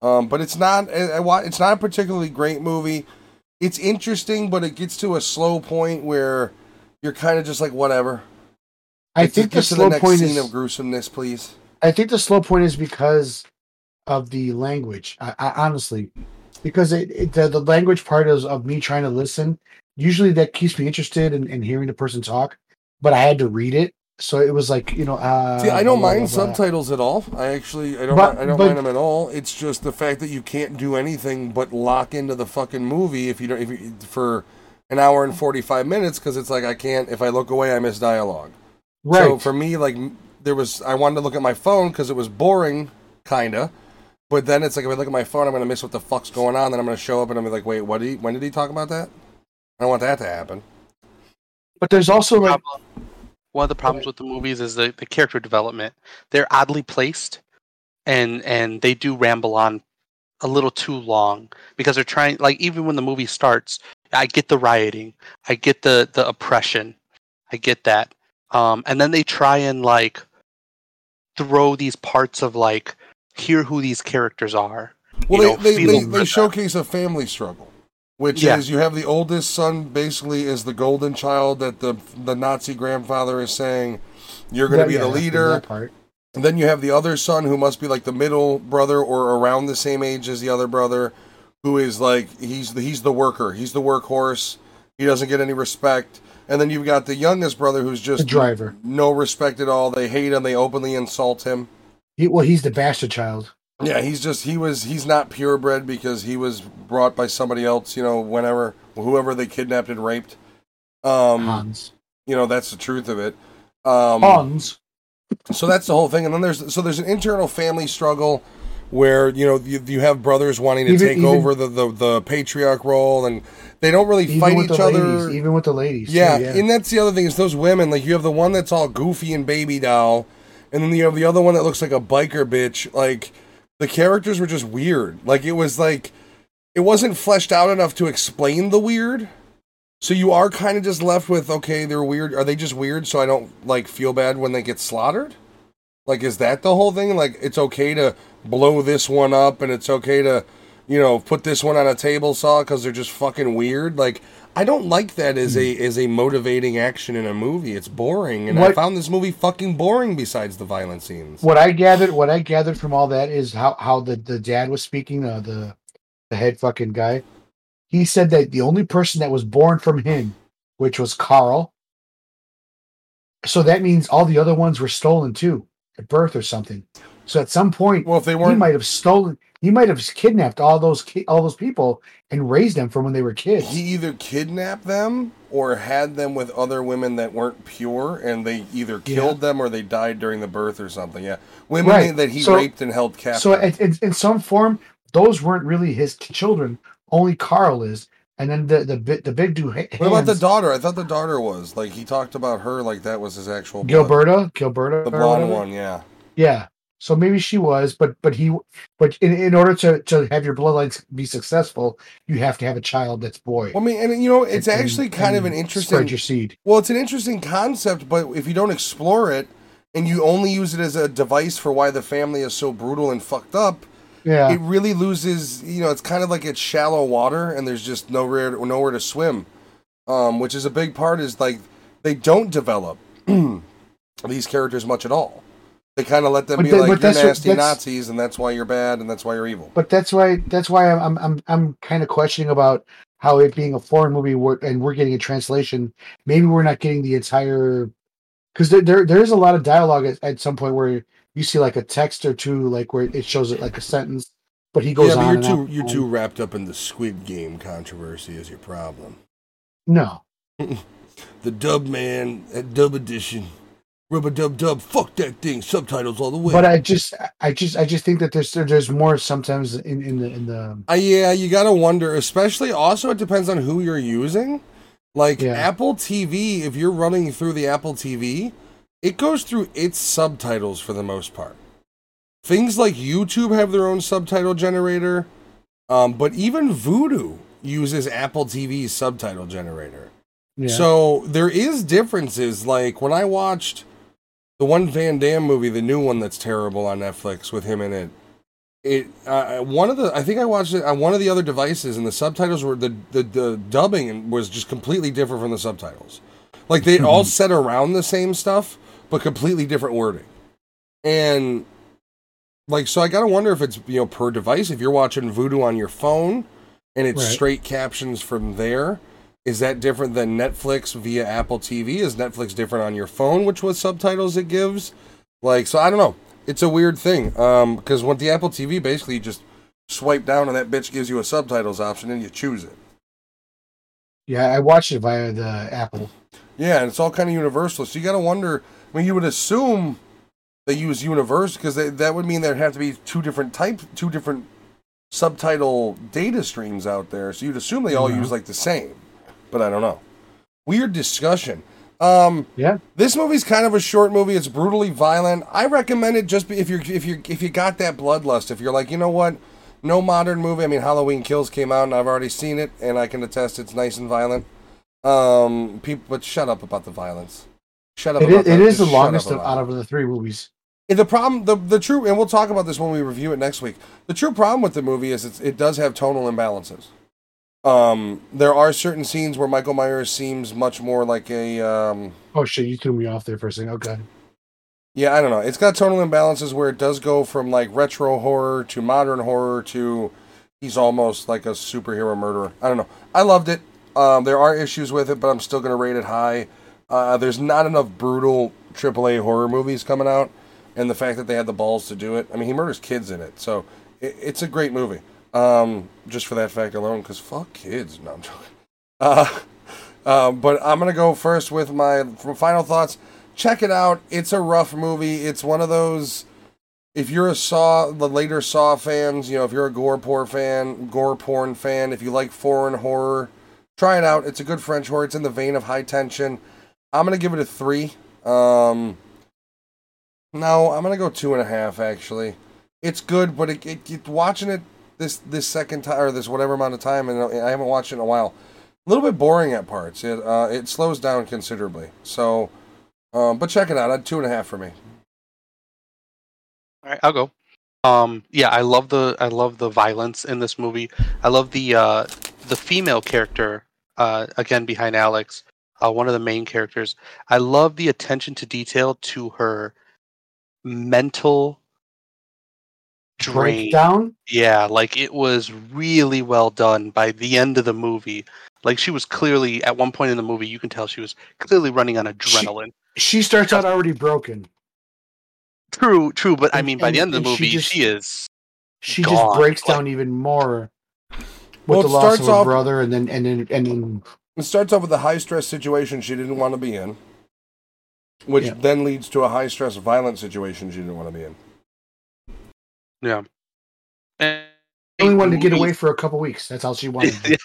Um, but it's not. I- I wa- It's not a particularly great movie. It's interesting, but it gets to a slow point where you're kind of just like whatever. I to- think the slow next point scene is. of gruesomeness, please. I think the slow point is because of the language. I, I honestly, because it, it the, the language part is of me trying to listen. Usually that keeps me interested in, in hearing the person talk, but I had to read it, so it was like you know. Uh, See, I don't blah, blah, mind blah, blah. subtitles at all. I actually, I don't, But- I don't but- mind them at all. It's just the fact that you can't do anything but lock into the fucking movie if you don't, if you, for an hour and forty five minutes because it's like I can't. If I look away, I miss dialogue. Right. So for me, like there was, I wanted to look at my phone because it was boring, kinda. But then it's like if I look at my phone, I'm gonna miss what the fuck's going on. Then I'm gonna show up and I'm gonna be like, wait, what? Did he, when did he talk about that? I don't want that to happen. but there's also like problem- one of the problems with the movies is the, the character development. They're oddly placed, and and they do ramble on a little too long because they're trying. Like even when the movie starts, I get the rioting, I get the the oppression, I get that, um, and then they try and like throw these parts of like hear who these characters are. Well, you know, they, they, they showcase a family struggle, which Yeah. is you have the oldest son basically is the golden child that the the Nazi grandfather is saying you're going to be yeah, the leader. And then you have the other son who must be like the middle brother or around the same age as the other brother, who is like he's the, he's the worker, he's the workhorse. He doesn't get any respect. And then you've got the youngest brother who's just The driver. no respect at all. They hate him. They openly insult him. He, well, he's the bastard child. Yeah, he's just he was he's not purebred because he was brought by somebody else, you know, whenever whoever they kidnapped and raped. Um, Hans. you know that's the truth of it. Um, Hans. so that's the whole thing, and then there's so there's an internal family struggle where you know you, you have brothers wanting to Even- take even- over the, the the patriarch role, and they don't really fight each other. ladies, even with the ladies. too, Yeah, yeah. and that's the other thing is those women. Like you have the one that's all goofy and baby doll, and then you have the other one that looks like a biker bitch. Like the characters were just weird. Like it was like it wasn't fleshed out enough to explain the weird. So you are kind of just left with okay, they're weird. Are they just weird? So I don't like feel bad when they get slaughtered. Like is that the whole thing? Like it's okay to blow this one up, and it's okay to you know put this one on a table saw because they're just fucking weird. Like I don't like that as a as a motivating action in a movie. It's boring, and I found this movie fucking boring. Besides the violent scenes. what I gathered, what I gathered from all that is how how the the dad was speaking, uh, the the head fucking guy. He said that the only person that was born from him, which was Carl. So that means all the other ones were stolen too at birth or something. So at some point, Well, if they weren't, he might have stolen. He might have kidnapped all those ki- all those people and raised them from when they were kids. he either kidnapped them or had them with other women that weren't pure, and they either Yeah. killed them or they died during the birth or something. Yeah, women Right. that he So- raped and held captive. So in, in, in some form, those weren't really his children. Only Carl is, and then the the the big dude. What about the daughter? I thought the daughter was like he talked about her like that was his actual blood. Gilberta, Gilberta, the blonde one. Yeah, Yeah. So maybe she was, but but he, but in, in order to to have your bloodlines be successful, you have to have a child that's boy. well, I mean, and you know, it's And- actually and- kind of an interesting. Spread your seed. Well, it's an interesting concept, but if you don't explore it and you only use it as a device for why the family is so brutal and fucked up, Yeah. it really loses. You know, it's kind of like it's shallow water and there's just nowhere nowhere to swim. Um, which is a big part. Is like they don't develop these characters much at all. They kind of let them But be like you're what- nasty Nazis, and that's why you're bad, and that's why you're evil. but that's why that's why I'm I'm I'm kind of questioning about how it being a foreign movie we're, and we're getting a translation. Maybe we're not getting the entire because there, there there is a lot of dialogue at, at some point where you see like a text or two, like where it shows it like a sentence, but he goes yeah, but on. you're too on. you're too wrapped up in the Squid Game controversy is your problem. No, The dub man at dub edition, rubber dub dub. Fuck that thing. Subtitles all the way. but I just I just I just think that there's there's more sometimes in in the in the Uh, yeah, you gotta wonder. Especially, also, it depends on who you're using. Like Yeah. Apple TV, if you're running through the Apple TV, it goes through its subtitles for the most part. Things like YouTube have their own subtitle generator, um, but even Vudu uses Apple TV's subtitle generator. yeah. So there is differences. Like when I watched the one Van Damme movie, the new one that's terrible on Netflix with him in it. It uh, one of the I think I watched it on one of the other devices, and the subtitles were the the, the dubbing was just completely different from the subtitles. Like they all said around the same stuff, but completely different wording. And like so, I gotta wonder if it's you know per device. If you're watching Vudu on your phone, and it's Right. straight captions from there, is that different than Netflix via Apple TV? Is Netflix different on your phone, which was subtitles it gives? Like, so I don't know. It's a weird thing. Um, because with the Apple TV, basically you just swipe down and that bitch gives you a subtitles option and you choose it. yeah, I watched it via the Apple. Yeah, and it's all kind of universal. So you got to wonder. I mean, you would assume they use universal because that would mean there'd have to be two different type, two different subtitle data streams out there. So you'd assume they all Mhm. use like the same, but I don't know. Weird discussion. Um, Yeah. this movie's kind of a short movie. It's brutally violent. I recommend it just if you're if you if you got that bloodlust. If you're like, you know what, no modern movie. I mean, Halloween Kills came out, and I've already seen it, and I can attest it's nice and violent. Um, people, but shut up about the violence. Shut up. It about is, it is the longest of, out of the three movies. And the problem, the the true, and we'll talk about this when we review it next week. The true problem with the movie is it's, it does have tonal imbalances. Um, there are certain scenes where Michael Myers seems much more like a um, Oh shit, you threw me off there for a second. Okay. Yeah, I don't know. It's got tonal imbalances where it does go from like retro horror to modern horror to he's almost like a superhero murderer. I don't know. I loved it. Um, there are issues with it, but I'm still going to rate it high. Uh, there's not enough brutal AAA horror movies coming out, and the fact that they had the balls to do it. I mean, he murders kids in it, so it, it's a great movie. Um, just for that fact alone, because fuck kids. No, I'm joking. Uh, Um, but I'm gonna go first with my final thoughts. Check it out. It's a rough movie. It's one of those. If you're a Saw, the later Saw fans, you know, if you're a gore porn fan, gore porn fan, if you like foreign horror, try it out. It's a good French horror. It's in the vein of High Tension. I'm gonna give it a three. Um, no, I'm gonna go two and a half. Actually, it's good, but it, it, it watching it this this second time or this whatever amount of time, and I haven't watched it in a while. A little bit boring at parts. It uh, it slows down considerably. So, um, but check it out. At two and a half for me. All right, I'll go. Um, yeah, I love the I love the violence in this movie. I love the uh, the female character uh, again behind Alex, uh, one of the main characters. I love the attention to detail to her mental drain. Breakdown. Yeah, like it was really well done by the end of the movie. Like she was clearly at one point in the movie, you can tell she was clearly running on adrenaline. She starts out already broken. True, true, but I mean, by the end of the and she movie, just- she is. She Gone. just breaks Like- down even more with Well, the loss starts of her off- brother, and then and then and then It starts off with a high stress situation she didn't want to be in, which Yeah. then leads to a high stress violent situation she didn't want to be in. Yeah. And she only wanted to get away for a couple weeks. That's all she wanted. the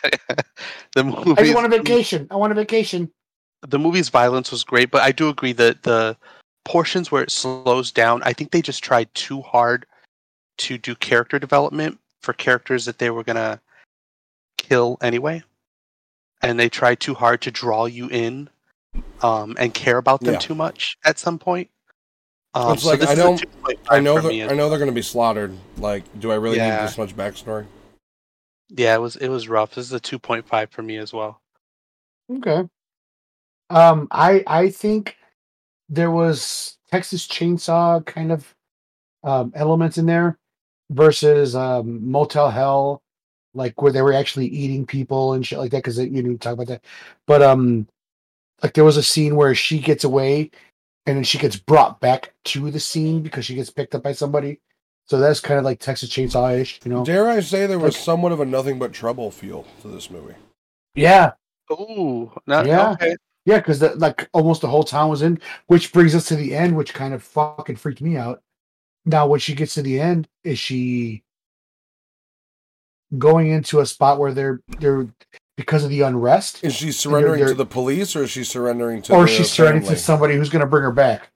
I movie. just want a vacation. I want a vacation. the movie's violence was great, but I do agree that the portions where it slows down, I think they just tried too hard to do character development for characters that they were gonna kill anyway, and they tried too hard to draw you in um, and care about them Yeah. too much at some point. Um, It's like, this I is a don't- I know for me that I know they're going to be slaughtered. Like, do I really Yeah. need this much backstory? Yeah, it was it was rough. This is a two point five for me as well. Okay. Um, I I think there was Texas Chainsaw kind of um, elements in there versus um, Motel Hell, like where they were actually eating people and shit like that. Because you didn't talk about that, but um, like there was a scene where she gets away and then she gets brought back to the scene because she gets picked up by somebody. So that's kind of like Texas Chainsaw ish, you know? Dare I say there was Like- somewhat of a nothing but trouble feel to this movie? Yeah, Ooh, not Yeah. okay. Yeah, because like almost the whole town was in, which brings us to the end, which kind of fucking freaked me out. Now, when she gets to the end, is she going into a spot where they're they're because of the unrest, Is she surrendering they're- to the police or is she surrendering to or she's surrendering to somebody who's going to bring her back?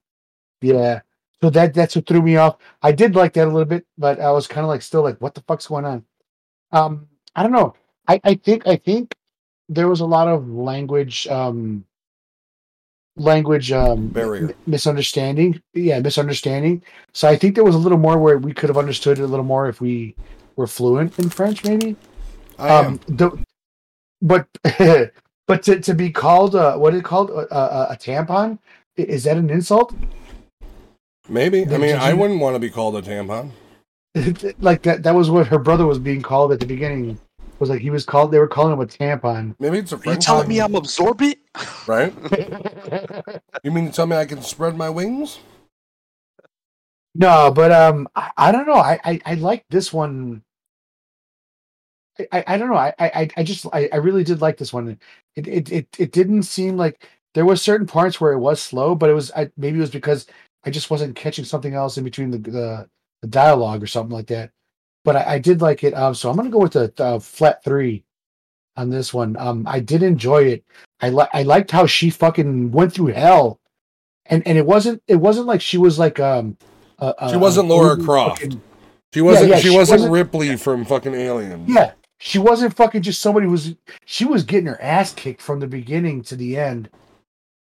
Yeah, so that that's what threw me off. I did like that a little bit, but I was kind of like still like, what the fuck's going on? Um, I don't know. I I think I think there was a lot of language um language um Barrier. m- misunderstanding yeah misunderstanding so i think there was a little more where we could have understood it a little more if we were fluent in french maybe I am. um the, but but to, to be called uh what is it called a, a, a tampon I- is that an insult Maybe. I did mean, I you- wouldn't want to be called a tampon. like that that was what her brother was being called at the beginning was like he was called they were calling him a tampon Maybe it's a Are you French telling thing, me I'm absorbent? right? You mean to tell me I can spread my wings? No, but um, I, I don't know. I, I I like this one. I, I, don't know. I, I I just I, I really did like this one. It, it it it didn't seem like there was certain parts where it was slow, but it was I, maybe it was because I just wasn't catching something else in between the the, the dialogue or something like that. But I, I did like it. Um, so I'm gonna go with the, the flat three on this one. Um, I did enjoy it. I like I liked how she fucking went through hell, and and it wasn't it wasn't like she was like um. a- a- She wasn't an Laura Croft. fucking- She wasn't. yeah, she, she wasn't, wasn't- Ripley from fucking Alien. Yeah, she wasn't fucking just somebody who was. She was getting her ass kicked from the beginning to the end,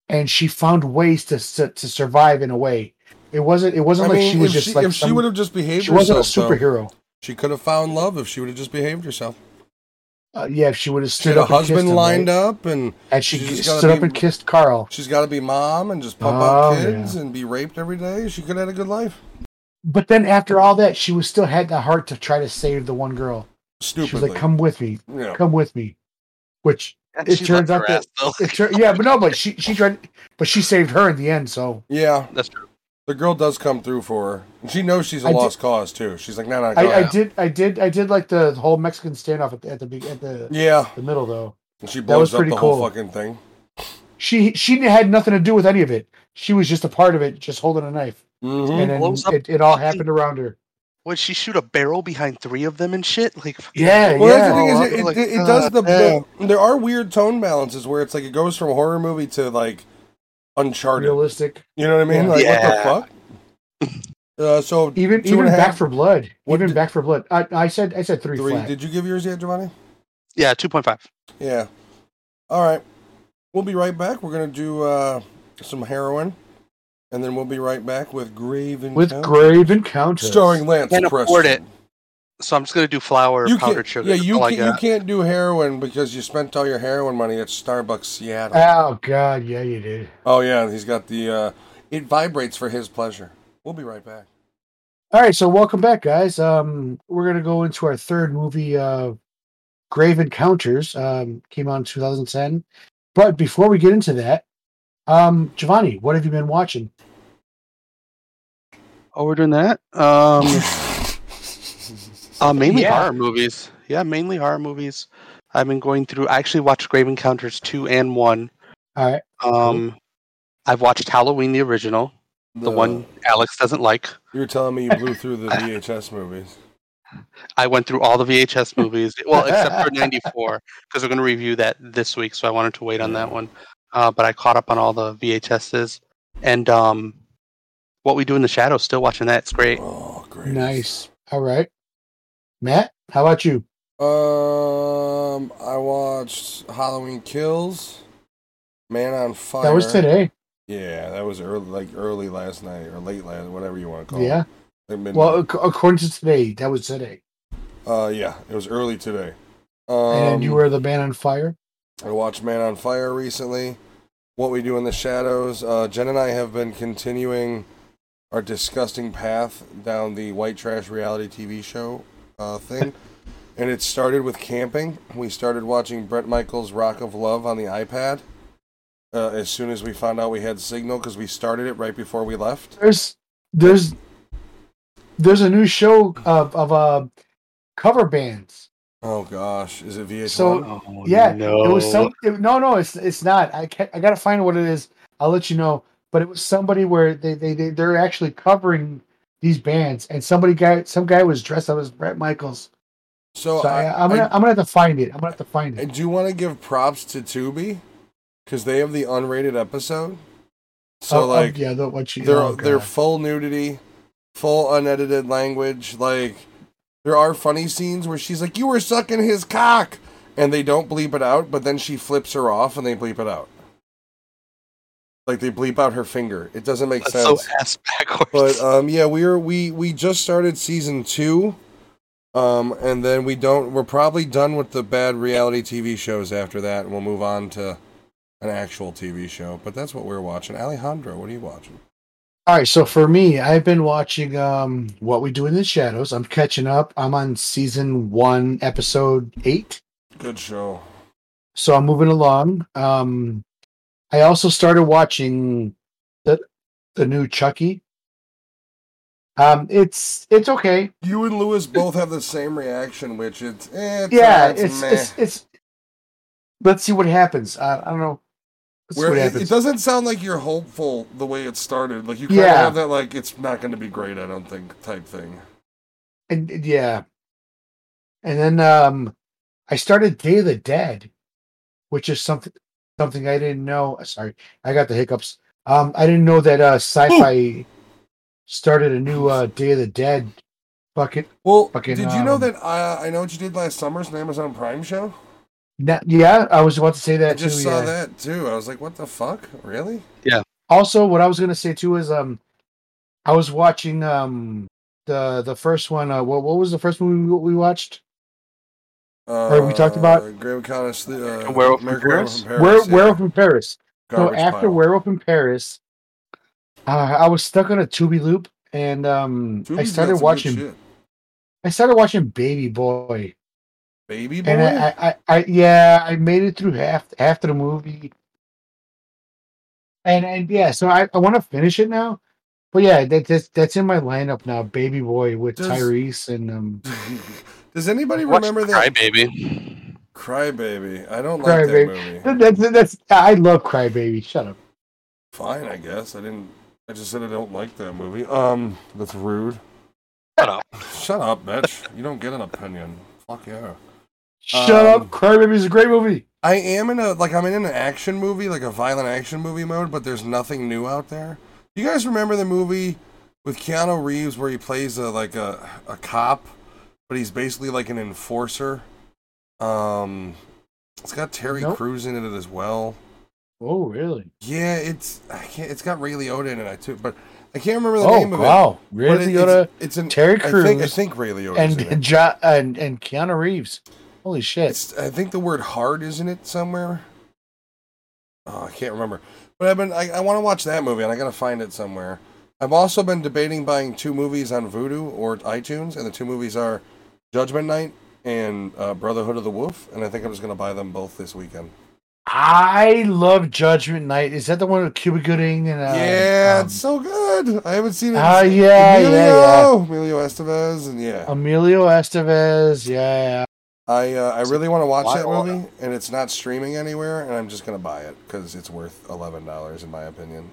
and she found ways to su- to survive in a way. It wasn't. It wasn't I like mean, she was just she, like if she would have just behaved she wasn't a herself, superhero. she could have found love if she would have just behaved herself. Uh, yeah, if she would have She stood had a up, and kissed husband him, lined right? up, and and she just stood up be- and kissed Carl. she's got to be mom and just pump Oh, out kids yeah. and be raped every day. She could have had a good life. But then after all that, she was still had the heart to try to save the one girl. Stupidly. She was like, "Come with me, yeah. come with me," which And It turns out her that- ass, it tur- yeah, but no, but she she tried, but she saved her in the end. So yeah, That's true. the girl does come through for her. And she knows she's a I did- lost cause too. She's like, no, no, I, I did, I did, I did like the whole Mexican standoff at the at the, at the Yeah, the middle though. And she That was blows up pretty the whole cool. fucking thing. She she had nothing to do with any of it. She was just a part of it, just holding a knife, Mm-hmm. and then it, it all happened around her. Would she shoot a barrel behind three of them and shit? Like, Yeah, Well, yeah. that's the thing is, it, I'm like, it, it does the, God the. There are weird tone balances where it's like it goes from horror movie to like Uncharted. realistic. You know what I mean? Yeah. Like Yeah. what the fuck? Uh, so Even Two even and a Back half. for Blood. What even did- Back for Blood. I, I said I said three, three. flat. Did you give yours yet, Giovanni? yeah, two point five. Yeah. All right. We'll be right back. We're gonna do uh, some heroin, and then we'll be right back with Grave and with Grave Encounters. starring Lance Can't afford Preston. So I'm just gonna do flour, You powdered can't, sugar. yeah, you I can, you can't do heroin because you spent all your heroin money at Starbucks Seattle. Oh God, yeah, you did. oh yeah, he's got the. Uh, it vibrates for his pleasure. We'll be right back. All right, so welcome back, guys. Um, we're gonna go into our third movie, uh, Grave Encounters. Um, came out in 2010. But before we get into that, um, Giovanni, what have you been watching? Oh, we're doing that. Um, uh, mainly Yeah. horror movies. Yeah, mainly horror movies. I've been going through. I actually watched Grave Encounters two and one. All right, Um, I've watched Halloween the original, the one Alex doesn't like. you were telling me you blew through the VHS movies. I went through all the VHS movies, well, except for '94, because we're going to review that this week. So I wanted to wait on that one. Uh, but I caught up on all the VHSs, and um, what we do in the shadows. Still watching that. It's great. Oh, great. nice. All right, Matt, how about you? Um, I watched Halloween Kills, Man on Fire. That was today. Yeah, that was early, like early last night or late last, whatever you want to call Yeah. it. Like midnight. Well, according to today, that was today. uh, yeah, it was early today. Um, and you were the man on fire. I watched Man on Fire recently. What We Do in the Shadows. Uh, Jen and I have been continuing our disgusting path down the white trash reality TV show uh, thing. and it started with camping. We started watching Bret Michaels' Rock of Love on the iPad uh, as soon as we found out we had signal because we started it right before we left. There's there's there's a new show of of uh cover bands. Oh gosh, is it VH1? So- Oh, Yeah, no. It was some. It, no, no, it's it's not. I can't, I gotta find what it is. I'll let you know. But it was somebody where they they, they they're actually covering these bands, and somebody guy some guy was dressed up as Bret Michaels. so So I, I, I'm gonna I- I, am gonna have to find it. I'm gonna have to find I it. do want to give props to Tubi because they have the unrated episode. So Of- of- like yeah, the, what you they're oh, they're full nudity, full unedited language. Like there are funny scenes where she's like, "You were sucking his cock," and they don't bleep it out, but then she flips her off and they bleep it out. Like they bleep out her finger. It doesn't make That's so sense. ass backwards. But um, yeah, we are we we just started season two, um, and then we don't. We're probably done with the bad reality TV shows after that, and we'll move on to an actual TV show. But that's what we're watching. Alejandro, what are you watching? All right, so for me, I've been watching um What We Do in the Shadows. I'm catching up. I'm on season one, episode eight. Good show. so I'm moving along. Um, I also started watching the the new Chucky. Um, it's it's okay. You and Lewis both have the same reaction, which it's, it's Yeah, uh, it's, it's it's, it's Let's see what happens. I, I don't know. Let's Where it, it doesn't sound like you're hopeful the way it started. Like you kind of Yeah. have that like it's not going to be great. I don't think type thing. and and yeah, and then um, I started Day of the Dead, which is something something I didn't know. Sorry, I got the hiccups. Um, I didn't know that uh, Syfy started a new uh, Day of the Dead bucket. Well, Fucking, did you know um, that uh, I know what you did last summer? It's an Amazon Prime show. Na- yeah, I was about to say that too. I just too. saw yeah. that too. I was like, "What the fuck? Really?" Yeah. Also, what I was gonna say too is um, I was watching um the the first one. Uh, what what was the first movie we we watched? Uh, we talked about- Grave Encounter, uh, Werewolf in Paris? Werewolf in Were Paris, yeah. Werewolf in Paris. Garbage so after pile. Werewolf in Paris, uh, I was stuck on a Tubi loop, and um, I started watching. I started watching Baby Boy, Baby boy. and I, I, I, I, yeah, I made it through half after the movie, and and yeah, so I, I want to finish it now, but yeah, that, that's that's in my lineup now. Baby Boy with Does- Tyrese and um, Does anybody remember that? Crybaby. Crybaby. I don't like Crybaby. that movie. That's, that's I love Crybaby. Shut up. Fine, I guess. I didn't. I just said I don't like that movie. Um, that's rude. Shut up. Shut up, bitch. You don't get an opinion. Fuck yeah. Shut Um, up. Crybaby is a great movie. I am in a like I'm in an action movie, like a violent action movie mode, but there's nothing new out there. You guys remember the movie with Keanu Reeves where he plays a like a a cop, but he's basically like an enforcer. Um, it's got Terry Nope. Crews in it as well. Oh, really? Yeah, it's I can't. It's got Ray Liotta in it too, but I can't remember the Oh, name of it. wow. Ray it- it's, it's an Terry I think, I think Ray Liotta and, and and Keanu Reeves. Holy shit. It's, I think the word hard is in it somewhere. Oh, I can't remember. But I've been I, I want to watch that movie and I gotta find it somewhere. I've also been debating buying two movies on Vudu or iTunes, and the two movies are Judgment Night and uh, Brotherhood of the Wolf, and I think I'm just gonna buy them both this weekend. I love Judgment Night. Is that the one with Cuba Gooding and uh, yeah, um, it's so good. I haven't seen it. Oh, yeah, Emilio, yeah, Emilio Estevez, and yeah, Emilio Estevez? Yeah, I uh, I really want to watch Why- that why- movie, and it's not streaming anywhere, and I'm just gonna buy it because it's worth eleven dollars in my opinion.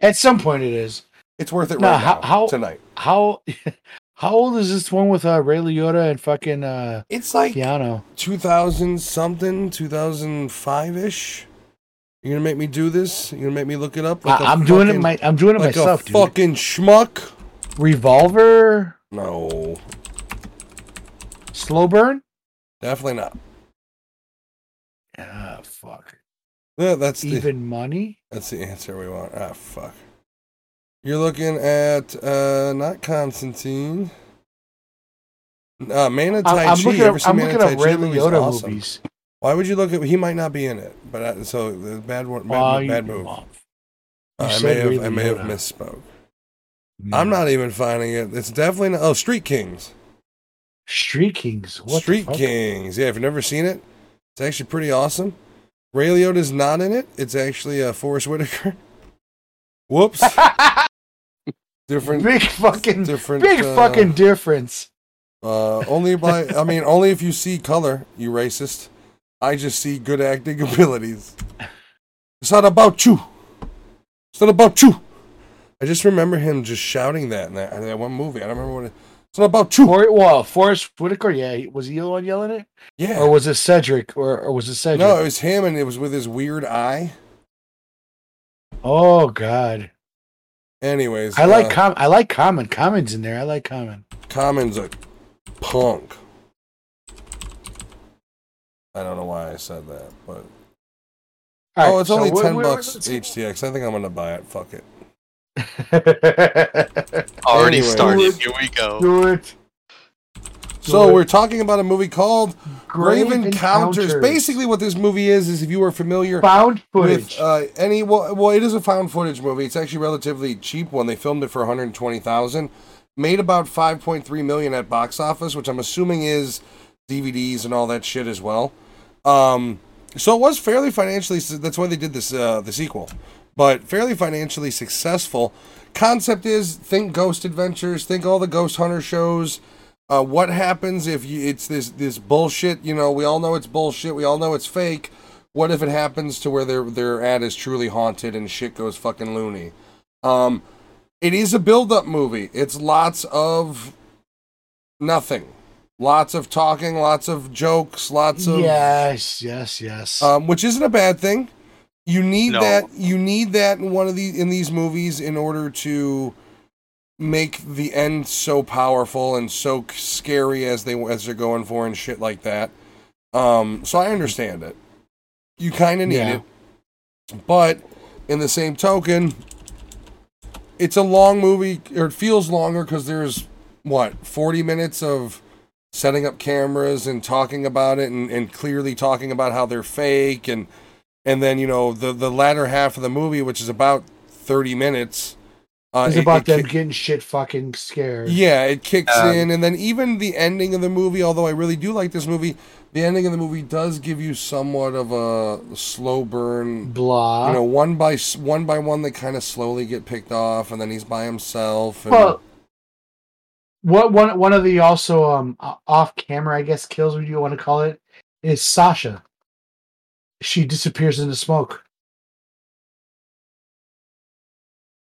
At some point, it is. It's worth it No, right how- now how- tonight. How how old is this one with uh, Ray Liotta and fucking uh, It's like Keanu? 2000 something, 2005 ish. You're gonna make me do this? You're gonna make me look it up? I'm doing it. fucking- My I'm doing it like myself, a dude. fucking schmuck. Revolver, No, slow burn. definitely not. Ah, fuck. Yeah, that's the Even money. that's the answer we want. Ah, fuck. You're looking at uh not Constantine. Uh, Man of Tai I, I'm Chi. looking up. I'm Man looking of up Tai Chi? Ray Liotta awesome. movies. Why would you look at? He might not be in it, but uh, so the bad one, bad, Oh, bad move. Uh, I may have, Ray I may have misspoke. no. I'm not even finding it. It's definitely not. Oh, Street Kings. Street Kings. What Street? Kings. Yeah, if you've never seen it, it's actually pretty awesome. Ray Liotta's not in it. It's actually uh, Forest Whitaker. Whoops. Different. big fucking different. big uh, fucking difference. Uh, only by. I mean, only if you see color, you racist. I just see good acting abilities. It's not about you. It's not about you. I just remember him just shouting that in that, in that one movie. I don't remember what it. It's not about you. For, well, Forest Whitaker. Yeah, was he the one yelling it, Yeah. or was it Cedric, or, or was it Cedric? No, it was him, and it was with his weird eye. Oh God, Anyways, I like uh, Com. I like Common. Common's in there. I like Common. Common's a punk. I don't know why I said that, but right, oh, it's so only we're- ten we're- bucks HTX. I think I'm gonna buy it. Fuck it. Already Anyway. started. Here we go. Do it. So it. we're talking about a movie called Grave Encounters. Basically, what this movie is is if you were familiar found footage. with uh, any well, well, it is a found footage movie. It's actually a relatively cheap one. They filmed it for 120,000, made about 5.3 million at box office, which I'm assuming is DVDs and all that shit as well. Um, so it was fairly financially. That's why they did this uh, the sequel, but fairly financially successful. Concept is think Ghost Adventures, think all the Ghost Hunter shows. Uh, what happens if you, it's this this bullshit? You know, we all know it's bullshit. We all know it's fake. What if it happens to where their their ad is truly haunted and shit goes fucking loony? Um, it is a build up movie. It's lots of nothing, lots of talking, lots of jokes, lots of yes, yes, yes. um, which isn't a bad thing. You need No. that. You need that in one of these in these movies in order to make the end so powerful and so scary as they as they're going for and shit like that. Um, so I understand it. You kind of need Yeah. it, but in the same token, it's a long movie, or it feels longer because there's what forty minutes of setting up cameras and talking about it and, and clearly talking about how they're fake and and then you know the the latter half of the movie which is about 30 minutes uh, it's it- about it them ki- getting shit fucking scared. yeah it kicks Um, in and then even the ending of the movie although i really do like this movie the ending of the movie does give you somewhat of a slow burn Blah. you know one by one by one they kind of slowly get picked off and then he's by himself and well, what one one of the also um off camera, I guess, kills, what you want to call it, is Sasha. She disappears into smoke.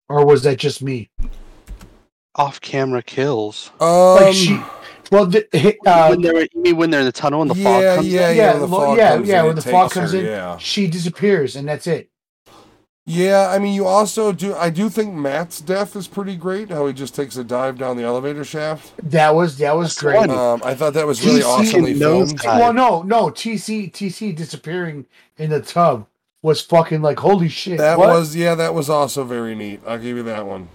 Or was that just me? Off camera kills. Um, Like she, well, the, uh, when they're you mean when they're in the tunnel and the fog comes yeah, in? yeah, yeah, when the fog yeah, comes in, When the fog comes her, in, yeah. she disappears, and that's it. Yeah, I mean, you also do. I do think Matt's death is pretty great. How he just takes a dive down the elevator shaft. That was that was That's great. Um, I thought that was really TC awesomely filmed. Well, no, no. TC TC disappearing in the tub was fucking like holy shit. That what? was yeah, that was also very neat. I'll give you that one.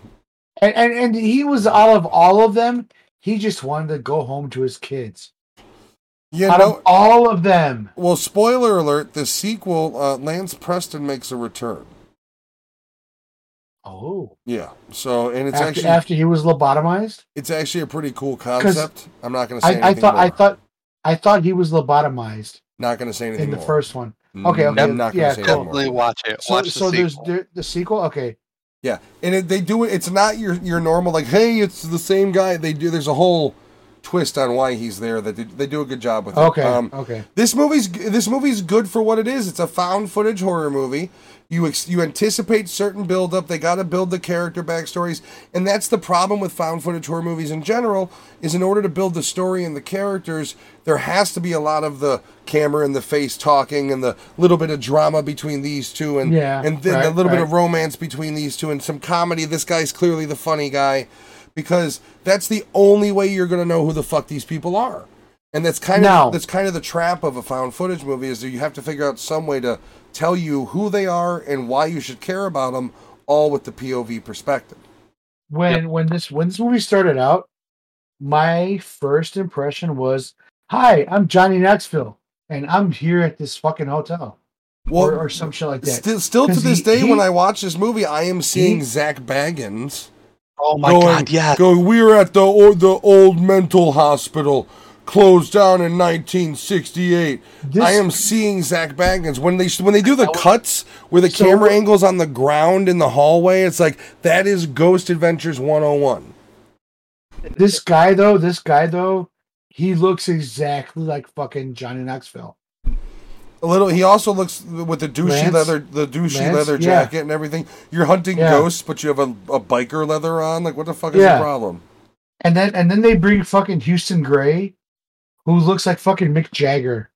and, and and he was out of all of them. He just wanted to go home to his kids. Yeah, out no. of all of them, Well, spoiler alert: the sequel, uh, Lance Preston makes a return. Oh, Yeah. So, and it's after, actually after he was lobotomized, it's actually a pretty cool concept. I'm not going to say I anything thought more. I thought I thought he was lobotomized not going to say anything in the more. first one. Okay, okay, I'm not going to yeah, say cool. anything more. Definitely watch it. So the so there's sequel. the, the sequel. Okay, Yeah, and it, they do it. It's not your your normal like, hey, it's the same guy. They do. There's a whole twist on why he's there. That they, they do a good job with. It. okay, Um, okay. This movie's this movie's good for what it is. It's a found footage horror movie. You ex- you anticipate certain build up. They got to build the character backstories, and that's the problem with found footage horror movies in general. Is in order to build the story and the characters, there has to be a lot of the camera and the face talking and the little bit of drama between these two, and Yeah, and then a right, little bit of romance between these two, and some comedy. This guy's clearly the funny guy, because that's the only way you're gonna know who the fuck these people are. And that's kind of that's kind of the trap of a found footage movie is that you have to figure out some way to tell you who they are and why you should care about them, all with the POV perspective. When when this when this movie started out, my first impression was, "Hi, I'm Johnny Knoxville, and I'm here at this fucking hotel." Well, or, or some shit like that. still, still to 'Cause this he- day, he- when I watch this movie, I am seeing he- Zak Bagans Oh my going, god, yeah. going. We're at the or, the old mental hospital, closed down in 1968. This- I am seeing Zak Bagans when they when they do the cuts where the So- camera angles on the ground in the hallway. It's like that is Ghost Adventures 101. This guy though, this guy though, he looks exactly like fucking Johnny Knoxville. A little. He also looks with the douchey Lance? leather, the douchey Lance? leather Yeah. jacket and everything. You're hunting Yeah. ghosts, but you have a, a biker leather on. Like, what the fuck is Yeah. the problem? And then and then they bring fucking Houston Gray, who looks like fucking Mick Jagger.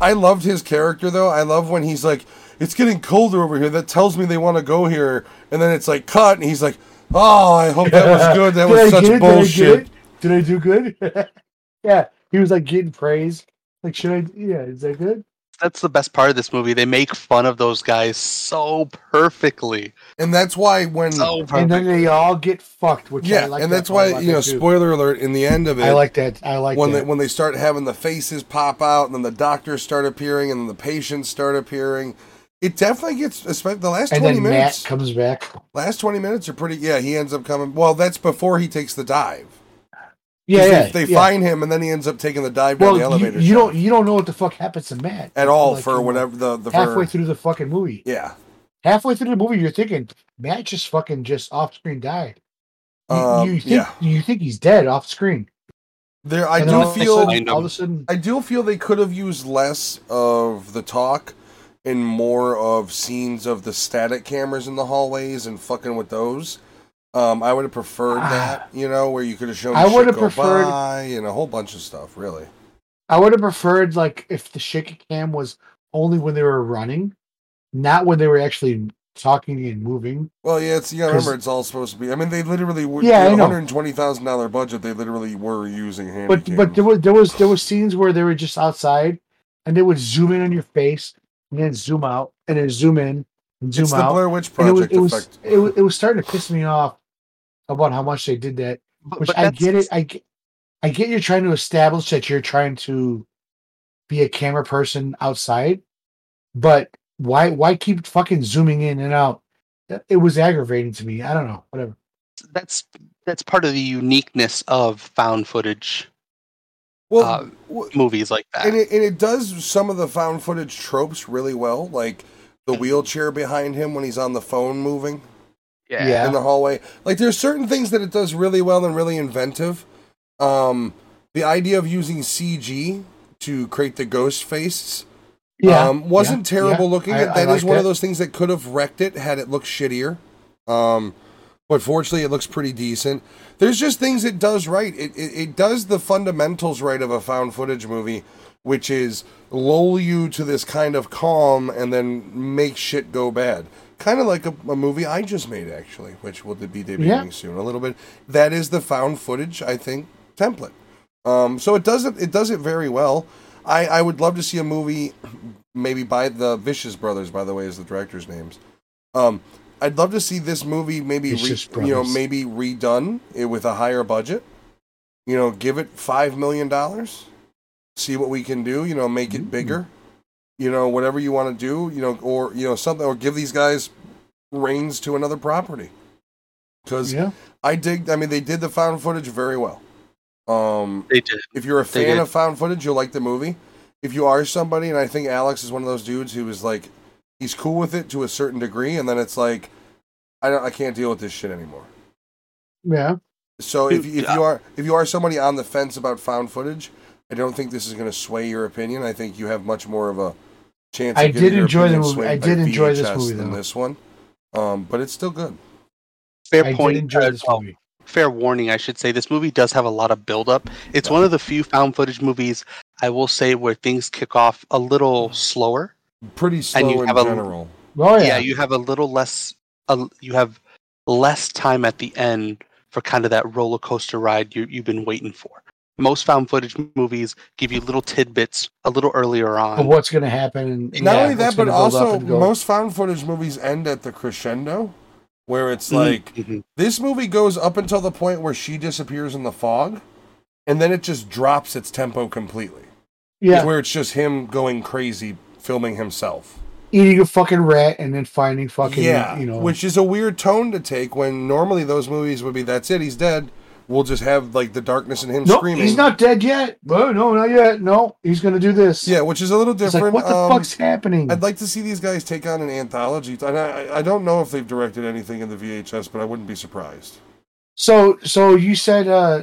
I loved his character though. I love when he's like, "It's getting colder over here." That tells me they want to go here, and then it's like cut, and he's like, "Oh, I hope that was good. That was such it? bullshit." Did I. Did I do good? yeah, he was like getting praise. Like, should I? Yeah, is that good? That's the best part of this movie. They make fun of those guys so perfectly. And that's why when So And then they all get fucked. Which I yeah, like and that that's why you know, spoiler alert. In the end of it, I like that. I like when that. they when they start having the faces pop out, and then the doctors start appearing, and then the patients start appearing. It definitely gets, especially the last and twenty then minutes. Matt comes back. Last twenty minutes are pretty. Yeah, he ends up coming. Well, that's before he takes the dive. 'Cause Yeah, they, they yeah. find him, and then he ends up taking the dive down the you, elevator. you shaft. don't you don't know what the fuck happens to Matt at all Like, for whatever the the halfway for, through the fucking movie. yeah. Halfway through the movie, you're thinking Matt just fucking just off screen died. You, Um, you think yeah. you think he's dead off screen. There, I And do all feel all of a sudden, I do feel they could have used less of the talk and more of scenes of the static cameras in the hallways and fucking with those. Um, I would have preferred Ah. that, you know, where you could have shown I would have preferred- by and a whole bunch of stuff. Really, I would have preferred like if the shaky cam was only when they were running, not when they were actually talking and moving. well, yeah, it's yeah. Remember, it's all supposed to be. I mean, they literally were. Yeah, I Yeah, know. one hundred twenty thousand dollar budget. They literally were using hand. But but there was there was there was scenes where they were just outside, and they would zoom in on your face and then zoom out and then zoom in and zoom it's the out. Blair Witch And it was Project it was, effect. it was it was starting to piss me off about how much they did that. But- Which but I get it. I get, I get you're trying to establish that you're trying to be a camera person outside, but why why keep fucking zooming in and out? It was aggravating to me. I don't know. Whatever. that's that's part of the uniqueness of found footage Well, uh, w- movies like that. and it, and it does some of the found footage tropes really well, like the wheelchair behind him when he's on the phone moving. Yeah. Yeah. in the hallway. Like there's certain things that it does really well and really inventive. Um, the idea of using CG to create the ghost faces. Yeah. um, wasn't yeah, terrible yeah. looking. I- That I is like one of those things that could have wrecked it had it looked shittier. Um, but fortunately, it looks pretty decent. There's just things it does right. It, it it does the fundamentals right of a found footage movie, which is lull you to this kind of calm and then make shit go bad. Kind of like a, a movie I just made, actually, which will be debuting Yeah. soon. A little bit. That is the found footage, I think, template. Um, so it does it. It does it very well. I, I would love to see a movie, maybe by the Vicious Brothers. By the way, is the directors' names. Um, I'd love to see this movie maybe re, you know maybe redone it with a higher budget. You know, give it five million dollars. See what we can do. You know, make it bigger. You know, whatever you want to do. You know, or you know something, or give these guys reins to another property. Because Yeah. I dig. I mean, they did the found footage very well. Um, They did. if you're a fan of found footage, you'll like the movie. If you are somebody, and I think Alex is one of those dudes who is like, he's cool with it to a certain degree, and then it's like, I don't, I can't deal with this shit anymore. Yeah. So if if you are if you are somebody on the fence about found footage, I don't think this is going to sway your opinion. I think you have much more of a chance. I did enjoy the movie. I did enjoy this VHS movie, than though. this one. Um, but it's still good. Fair I point. did enjoy this well, movie. fair warning, I should say. This movie does have a lot of buildup. It's one of the few found footage movies I will say where things kick off a little slower. Pretty you slow in have a- general. Oh Yeah, yeah. you have a little less. Uh, you have less time at the end for kind of that roller coaster ride you, you've been waiting for. Most found footage movies give you little tidbits a little earlier on. Of what's going to happen? And, Not yeah, only that, but gonna build up also most found footage movies end at the crescendo, where it's Mhm, like mhm. this movie goes up until the point where she disappears in the fog, and then it just drops its tempo completely. yeah, Where it's just him going crazy, filming himself. eating a fucking rat and then finding fucking yeah, you know. which is a weird tone to take when normally those movies would be that's it, he's dead. We'll just have like the darkness and him no, screaming. he's not dead yet. No, no, not yet. No, he's going to do this. Yeah, which is a little different. like what the Um, fuck's happening? I'd like to see these guys take on an anthology. And I, I don't know if they've directed anything in the VHS, but I wouldn't be surprised. so, so you said uh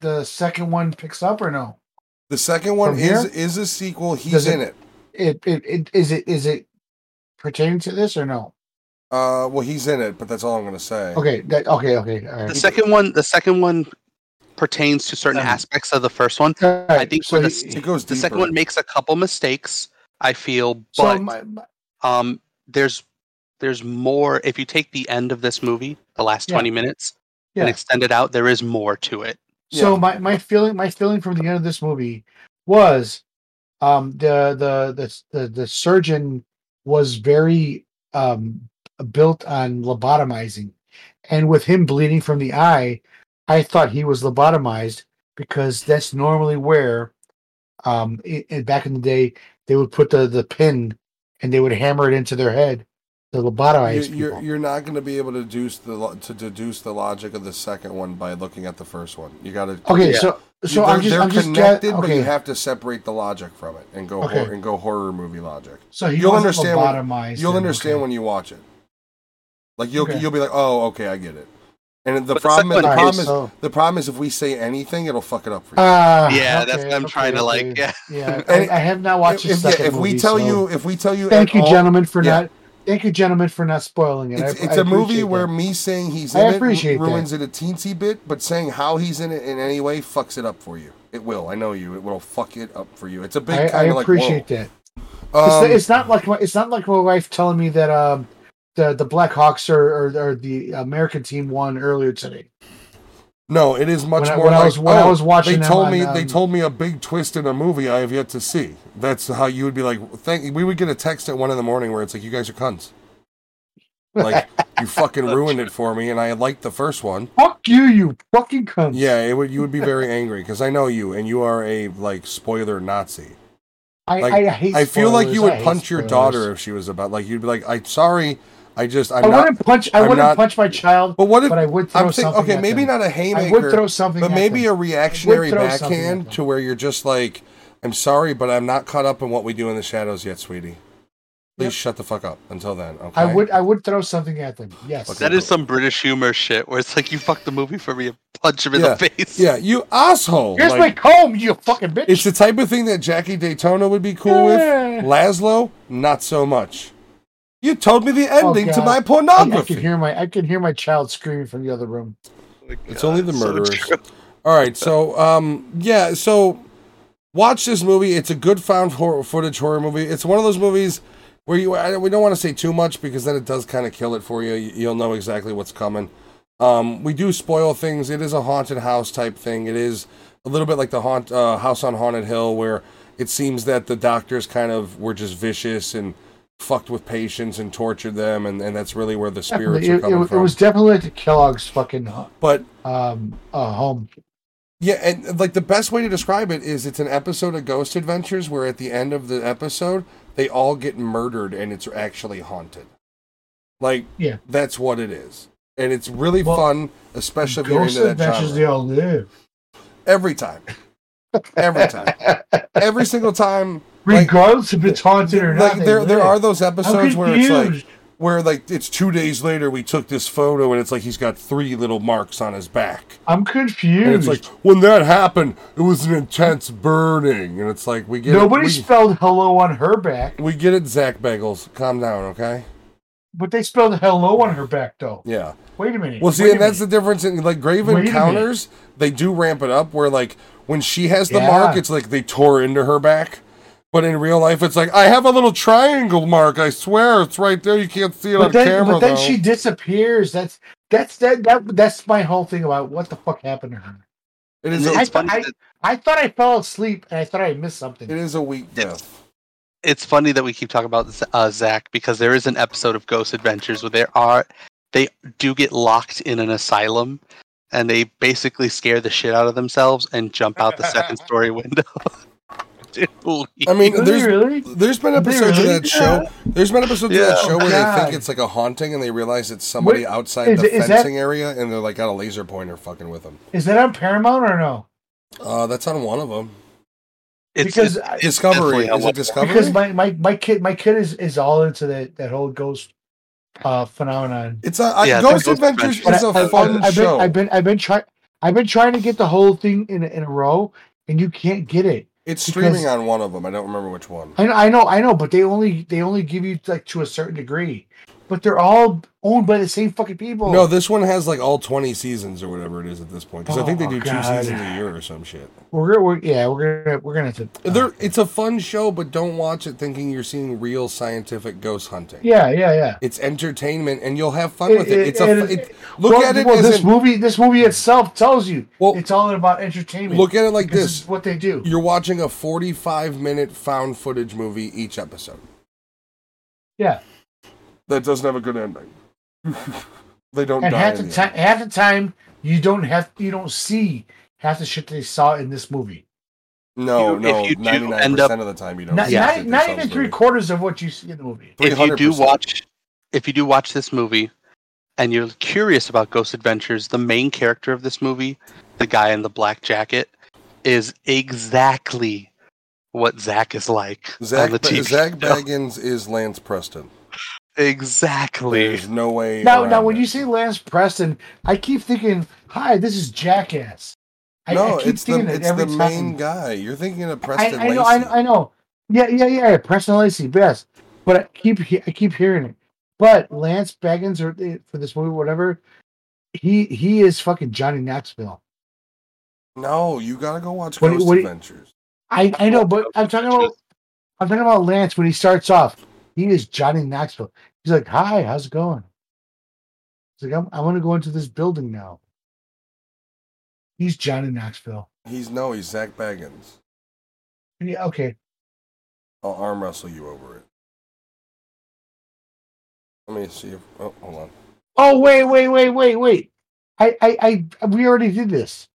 the second one picks up or no? The second one is is a sequel. He's it- in it. It, it, it is it is it pertaining to this or no? Uh, well, he's in it, but that's all I'm going to say. Okay, that okay, okay, all The second one, the second one pertains to certain Um, aspects of the first one. All right, I think so for the he- goes The deeper. second one makes a couple mistakes, I feel, so but my, my- um, there's there's more. If you take the end of this movie, the last Yeah. twenty minutes, Yeah. and extend it out, there is more to it. So Yeah. my, my feeling my feeling from the end of this movie was um the the the the, the surgeon was very um built on lobotomizing and with him bleeding from the eye I thought he was lobotomized because that's normally where um i i- back in the day they would put the the pin and they would hammer it into their head to lobotomize You're, you're, people. you're not going to be able to deduce the to deduce the logic of the second one by looking at the first one. You got to okay Yeah. so so they're, I'm just they're I'm just ga- connected, but you have to separate the logic from it and go Okay. hor- and go horror movie logic. so he you'll understand when- You'll understand okay. when you watch it. Like you'll Okay. you'll be like, oh, okay, I get it. And the But problem second the one problem is- is so- the problem is if we say anything, it'll fuck it up for you. Ah, Yeah, that's what I'm okay, trying to like. Yeah, Yeah, I, I have not watched if, the if, yeah, second if we movie, tell so- you if we tell you thank you, all- gentlemen, for yeah. not. Thank you, gentlemen, for not spoiling it. It's, I, it's I a movie appreciate where me saying he's I in it appreciate ru- ruins it a teensy bit, but saying how he's in it in any way fucks it up for you. It will. I know you. It will fuck it up for you. It's a big I, I kind of like. appreciate that. Um, it's, it's not like my, it's not like my wife telling me that um the the Blackhawks or, or, or the American team won earlier today. no, it is much When I- more when I like. was- when I oh, was watching they told on, me they um, told me a big twist in a movie I have yet to see. That's how you would be like. Thank. We would get a text at one in the morning where it's like, "You guys are cunts." Like you fucking ruined it for me, and I liked the first one. Fuck you, you fucking cunt. Yeah, it would. You would be very angry because I know you, and you are a like spoiler Nazi. I, like, I hate. I feel like you would I punch your daughter if she was about like you'd be like, "I'm sorry, I just I'm I not." wouldn't punch. I I'm wouldn't not- punch my child, But what if but I would throw I'm saying? something. Okay, at maybe them. not a haymaker, I would throw something. but at maybe them. a reactionary throw something at backhand to where you're just like, "I'm sorry, but I'm not caught up in what we do in the shadows yet, sweetie." Please Yep. shut the fuck up until then. Okay. I would I would throw something at them. Yes. Okay. That is some British humor shit where it's like you fuck the movie for me and punch him in Yeah, the face. Yeah, you asshole. Here's Like, my comb, you fucking bitch. it's the type of thing that Jackie Daytona would be cool Yeah. with. Laszlo, not so much. You told me the Oh, ending to God. my I, I pornography. can hear my I can hear my child screaming from the other room. It's only the murderers. true. All right, so um, yeah, so watch this movie. It's a good found horror, footage horror movie. It's one of those movies where you I, we don't want to say too much because then it does kind of kill it for you. You- You'll know exactly what's coming. Um, we do spoil things. It is a haunted house type thing. It is a little bit like the haunt uh, house on haunted hill, where it seems that the doctors kind of were just vicious and fucked with patients and tortured them, and, and that's really where the spirits Definitely, are coming it, it from. was definitely like Kellogg's fucking but um uh, home. Yeah, and like the best way to describe it is it's an episode of Ghost Adventures where at the end of the episode they all get murdered and it's actually haunted. Like Yeah. that's what it is. And it's really Well, fun, especially if you're Ghost into that Adventures genre. they all live. Every time. Every time. Every single time. Like, Regardless if it's haunted or not. like they there there are those episodes where it's like where like it's two days later we took this photo and it's like he's got three little marks on his back. I'm And confused. it's like when that happened, it was an intense burning, and it's like we get Nobody it, we, spelled hello on her back, we get it, Zach Bagels. Calm down, okay? but they spelled hello on her back though. Yeah. Wait a minute. Well, see, and that's minute. the difference in like Grave Wait Encounters. They do ramp it up where like when she has the Yeah. mark, it's like they tore into her back. But in real life, it's like I have a little triangle mark. I swear, it's right there. You can't see it But on then, camera but then though. she disappears. That's that's that, that that's my whole thing about what the fuck happened to her. it And it's A, I, funny I, that- I thought I fell asleep and I thought I missed something. it is a weak It's- death. it's funny that we keep talking about uh, Zach because there is an episode of Ghost Adventures where there are they do get locked in an asylum and they basically scare the shit out of themselves and jump out the second story window. Dude, I mean, there's really? There's been Did they episodes of really? that show. There's been episodes of that Yeah. show where God. they think it's like a haunting and they realize it's somebody Wait, outside is- the is that- fencing area and they're like got a laser pointer fucking with them. Is that on Paramount or no? Uh, that's on one of them. it's, because it's- it's Discovery. Is it Discovery? Because my, my, my kid my kid is, is all into that, that whole ghost uh phenomenon. it's a I, Yeah, Ghost Ghost Adventures Adventures. is a I- I- fun I've, show. Been, I've been I've been trying I've been trying to get the whole thing in in a row, and you can't get it. It's because- streaming on one of them. I don't remember which one. I know, I know, I know, but they only they only give you like to a certain degree, but they're all owned by the same fucking people. No, this one has like all 20 seasons or whatever it is at this point. Because I think they Oh, do two seasons a year or some shit. we're, we're yeah we're gonna we're gonna have to. They're, uh, it's a fun show, but don't watch it thinking you're seeing real scientific ghost hunting. yeah, yeah, yeah. It's entertainment, and you'll have fun with it. It- It's a it- it- it, look well, at it well, this in- movie. This movie itself tells you Well, it's all about entertainment. Look at it like this: is what they do. you're watching a 45 minute found footage movie each episode. Yeah, That doesn't have a good ending. they don't and die. half the the time, end. half the time you don't have you don't see half the shit they saw in this movie. No, you- no, ninety nine percent of the time you don't. Not, see not, not even three quarters of what you see in the movie. if you do watch if you do watch this movie and you're curious about ghost adventures the main character of this movie the guy in the black jacket is exactly what zach is like Zach, on the TV Zach show. Bagans is Lance Preston. Exactly There's no way. Now, now, when it. you say Lance Preston, I keep thinking, "Hi, this is Jackass." I, no, I keep it's the thinking it it's every the time. main guy. You're thinking of Preston I know, Lacey. I know, I know. Yeah, yeah, yeah. Preston Lacey, best. But I keep, I keep hearing it. But Lance Bagans, or eh, for this movie, whatever, he he is fucking Johnny Knoxville. No, you gotta go watch What Ghost what do Adventures. I, I know, but I'm talking about, I'm talking about Lance when he starts off. He is Johnny Knoxville. He's like, "Hi, how's it going?" He's like, "I'm, I want to go into this building now." He's Johnny Knoxville. He's no, he's Zak Bagans. Yeah, okay. I'll arm wrestle you over it. Let me see if. Oh, hold on. Oh wait, wait, wait, wait, wait. I, I, I, we already did this.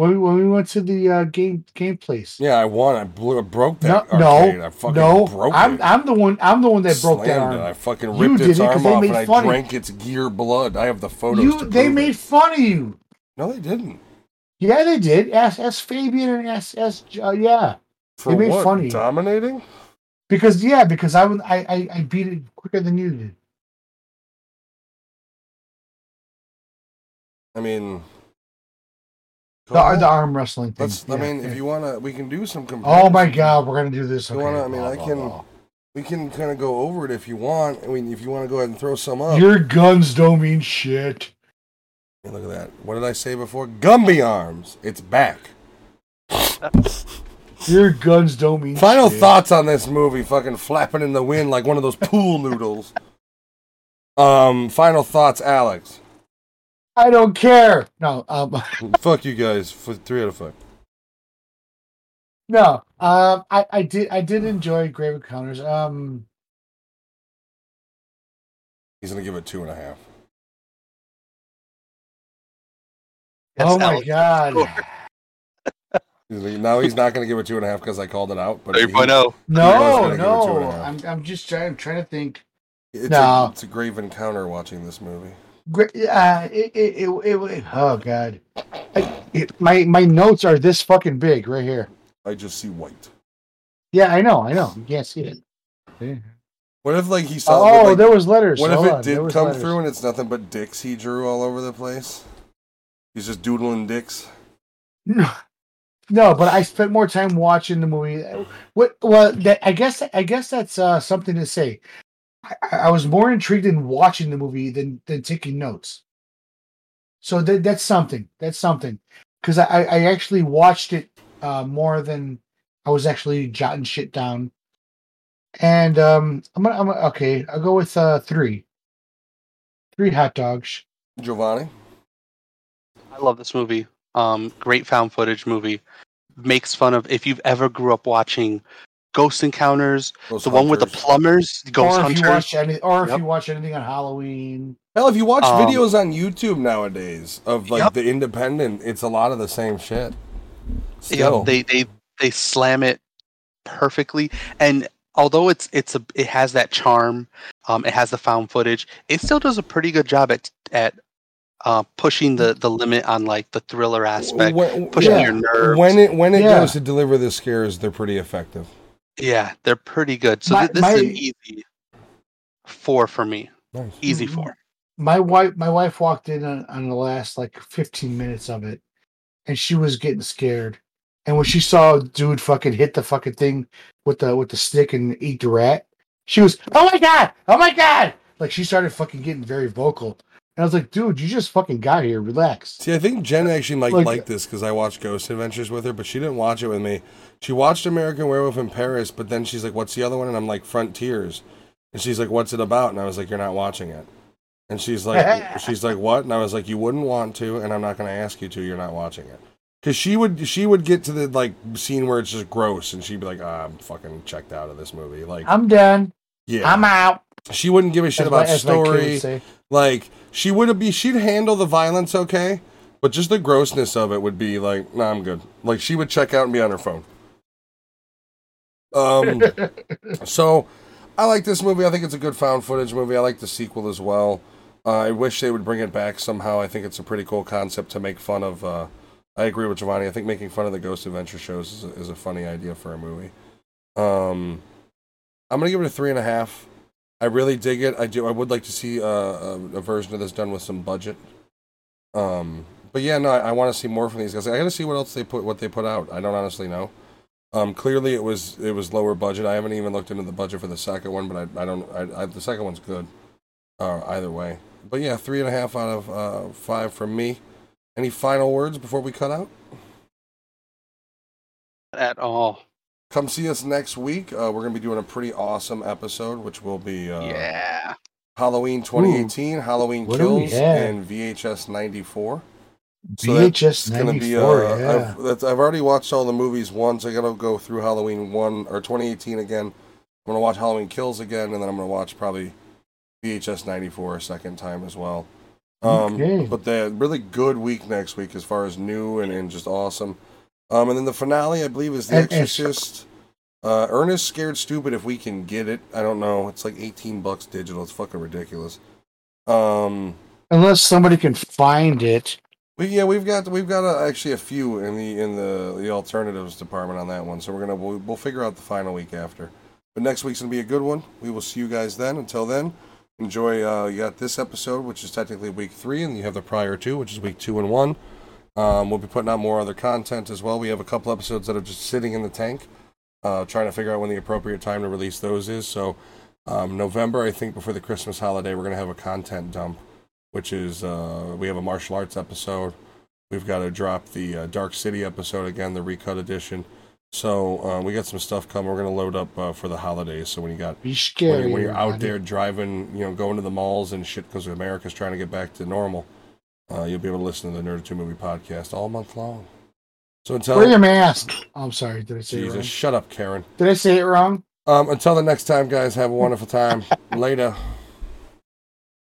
When we, when we went to the uh, game game place. Yeah, I won. I blew. I broke No, that no, arcade. I fucking no. broke I'm, it. I'm the one. I'm the one that broke that arm. it. I fucking ripped did its arm off and I drank its gear blood. I have the photos. You, they made it. fun of you. No, they didn't. Yeah, they did. Ask, ask Fabian and ask, ask uh, yeah. For They made what? fun of you. Dominating? Because yeah, because I I, I I beat it quicker than you did. I mean, The, the arm wrestling thing. let's. I Yeah, mean, yeah. if you wanna, we can do some. Oh my god, we're gonna do this. You Okay. wanna- I mean, blah, I blah, can- blah. We can kind of go over it if you want. I mean, if you want to go ahead and throw some up. Your guns don't mean shit. Hey, Look at that. What did I say before? Gumby arms. It's back. Your guns don't mean Final shit. thoughts on this movie, fucking flapping in the wind like one of those pool noodles. Um, final thoughts, Alex. I don't care. No, um, Fuck you guys for three out of five. no. Um, I, I did I did enjoy Grave Encounters. Um, He's gonna give it two and a half. Yes, oh my Alex. god. He's Now he's not gonna give it two and a half because I called it out. But he- 3.0. He No, gonna give it two and a no. I'm I'm just trying. I'm trying to think. it's, No. a, it's a grave encounter watching this movie. Gra- Uh, it, it, it, it, it- oh god. I, it, my my notes are this fucking big right here. I just see white. Yeah, I know, I know. You can't see it. What if like he saw? Oh, like, there was letters. what if Hold it on, there did was come letters. through and it's nothing but dicks he drew all over the place? He's just doodling dicks. No, no, but I spent more time watching the movie. What? Well, that, I guess I guess that's uh, something to say. I, I was more intrigued in watching the movie than than taking notes. So that that's something. That's something because I, I I actually watched it uh, more than I was actually jotting shit down. And um, I'm gonna, I'm gonna okay. I'll go with uh, three. Three hot dogs. Giovanni. I love this movie. Um, great found footage movie. Makes fun of if you've ever grew up watching Ghost Encounters, Ghost the one with the plumbers, Ghost or if you watch any, or if Yep. you watch anything on Halloween. Hell, if you watch Um, videos on YouTube nowadays of like Yep. the independent, it's a lot of the same shit. Still, Yep, they they they slam it perfectly, and although it's it's a it has that charm, um, it has the found footage. It still does a pretty good job at at uh, pushing the the limit on like the thriller aspect, when, pushing yeah. your nerves. when it when it Yeah. goes to deliver the scares, they're pretty effective. Yeah, they're pretty good. So My- th- this is an easy four for me. Nice. Easy Mhm. four. my wife my wife walked in on, on the last like 15 minutes of it and she was getting scared and when she saw a dude fucking hit the fucking thing with the with the stick and eat the rat she was oh my god oh my god like she started fucking getting very vocal and i was like dude you just fucking got here relax See, I think Jen actually might Like- like this because I watched Ghost Adventures with her, but she didn't watch it with me. She watched American Werewolf in Paris, but then she's like, "What's the other one?" And I'm like, "Frontiers," and she's like, "What's it about?" And I was like, "You're not watching it." And she's like, "She's like, what?" And I was like, "You wouldn't want to, and I'm not going to ask you to. You're not watching it." Because she would, she would get to the like scene where it's just gross, and she'd be like, ah, "I'm fucking checked out of this movie." Like, i'm done yeah, i'm out she wouldn't give a shit as about my story. Like she would be, she'd handle the violence okay, but just the grossness of it would be like, nah, I'm good. Like she would check out and be on her phone. Um, so I like this movie. I think it's a good found footage movie. I like the sequel as well. Uh, I wish they would bring it back somehow. I think it's a pretty cool concept to make fun of. Uh, I agree with Giovanni. I think making fun of the Ghost Adventure shows is a, is a funny idea for a movie. Um, I'm gonna give it a three and a half. I really dig it. I do. I would like to see uh, a, a version of this done with some budget. Um, but yeah, no, I, I want to see more from these guys. I got to see what else they put, what they put out. I don't honestly know. Um, clearly it was it was lower budget. I haven't even looked into the budget for the second one, but I, I don't. I, I, the second one's good. Uh, either way, but yeah, three and a half out of uh, five from me. Any final words before we cut out? At all. Come see us next week. Uh, we're gonna be doing a pretty awesome episode, which will be uh, yeah. Halloween 2018, Halloween What Kills, and VHS 94. So VHS be. 94, Uh, yeah. I've, I've already watched all the movies once. I gotta go through Halloween one or 2018 again. I'm gonna watch Halloween Kills again, and then I'm gonna watch probably VHS 94 a second time as well. Um, Okay. But the really good week next week as far as new and, and just awesome. Um, and then the finale, I believe, is The And- and- Exorcist. Uh, Ernest Scared Stupid if we can get it. I don't know. It's like 18 bucks digital. It's fucking ridiculous. Um, Unless somebody can find it. We, yeah, we've got we've got uh actually a few in the in the the alternatives department on that one. So we're gonna we'll, we'll figure out the final week after. But But next week's gonna be a good one. We will see you guys then. Until then, enjoy. Uh, you got this episode, which is technically week three, and you have the prior two, which is week two and one. Um, we'll be putting out more other content as well. We have a couple episodes that are just sitting in the tank, uh, trying to figure out when the appropriate time to release those is. So, um, November, I think, before the Christmas holiday, we're gonna have a content dump, which is uh, we have a martial arts episode. We've got to drop the uh, Dark City episode again, the recut edition. So uh, we got some stuff coming. We're gonna load up uh, for the holidays. So when you got Be when, scary. you, when you're out there driving, you know, going to the malls and shit because America's trying to get back to normal, uh, you'll be able to listen to the Nerd Two Movie podcast all month long. So until Wear your mask. Oh, I'm sorry. Did I say it Jesus, shut up, Karen. Did I say it wrong? Um, until the next time, guys, have a wonderful time. Later.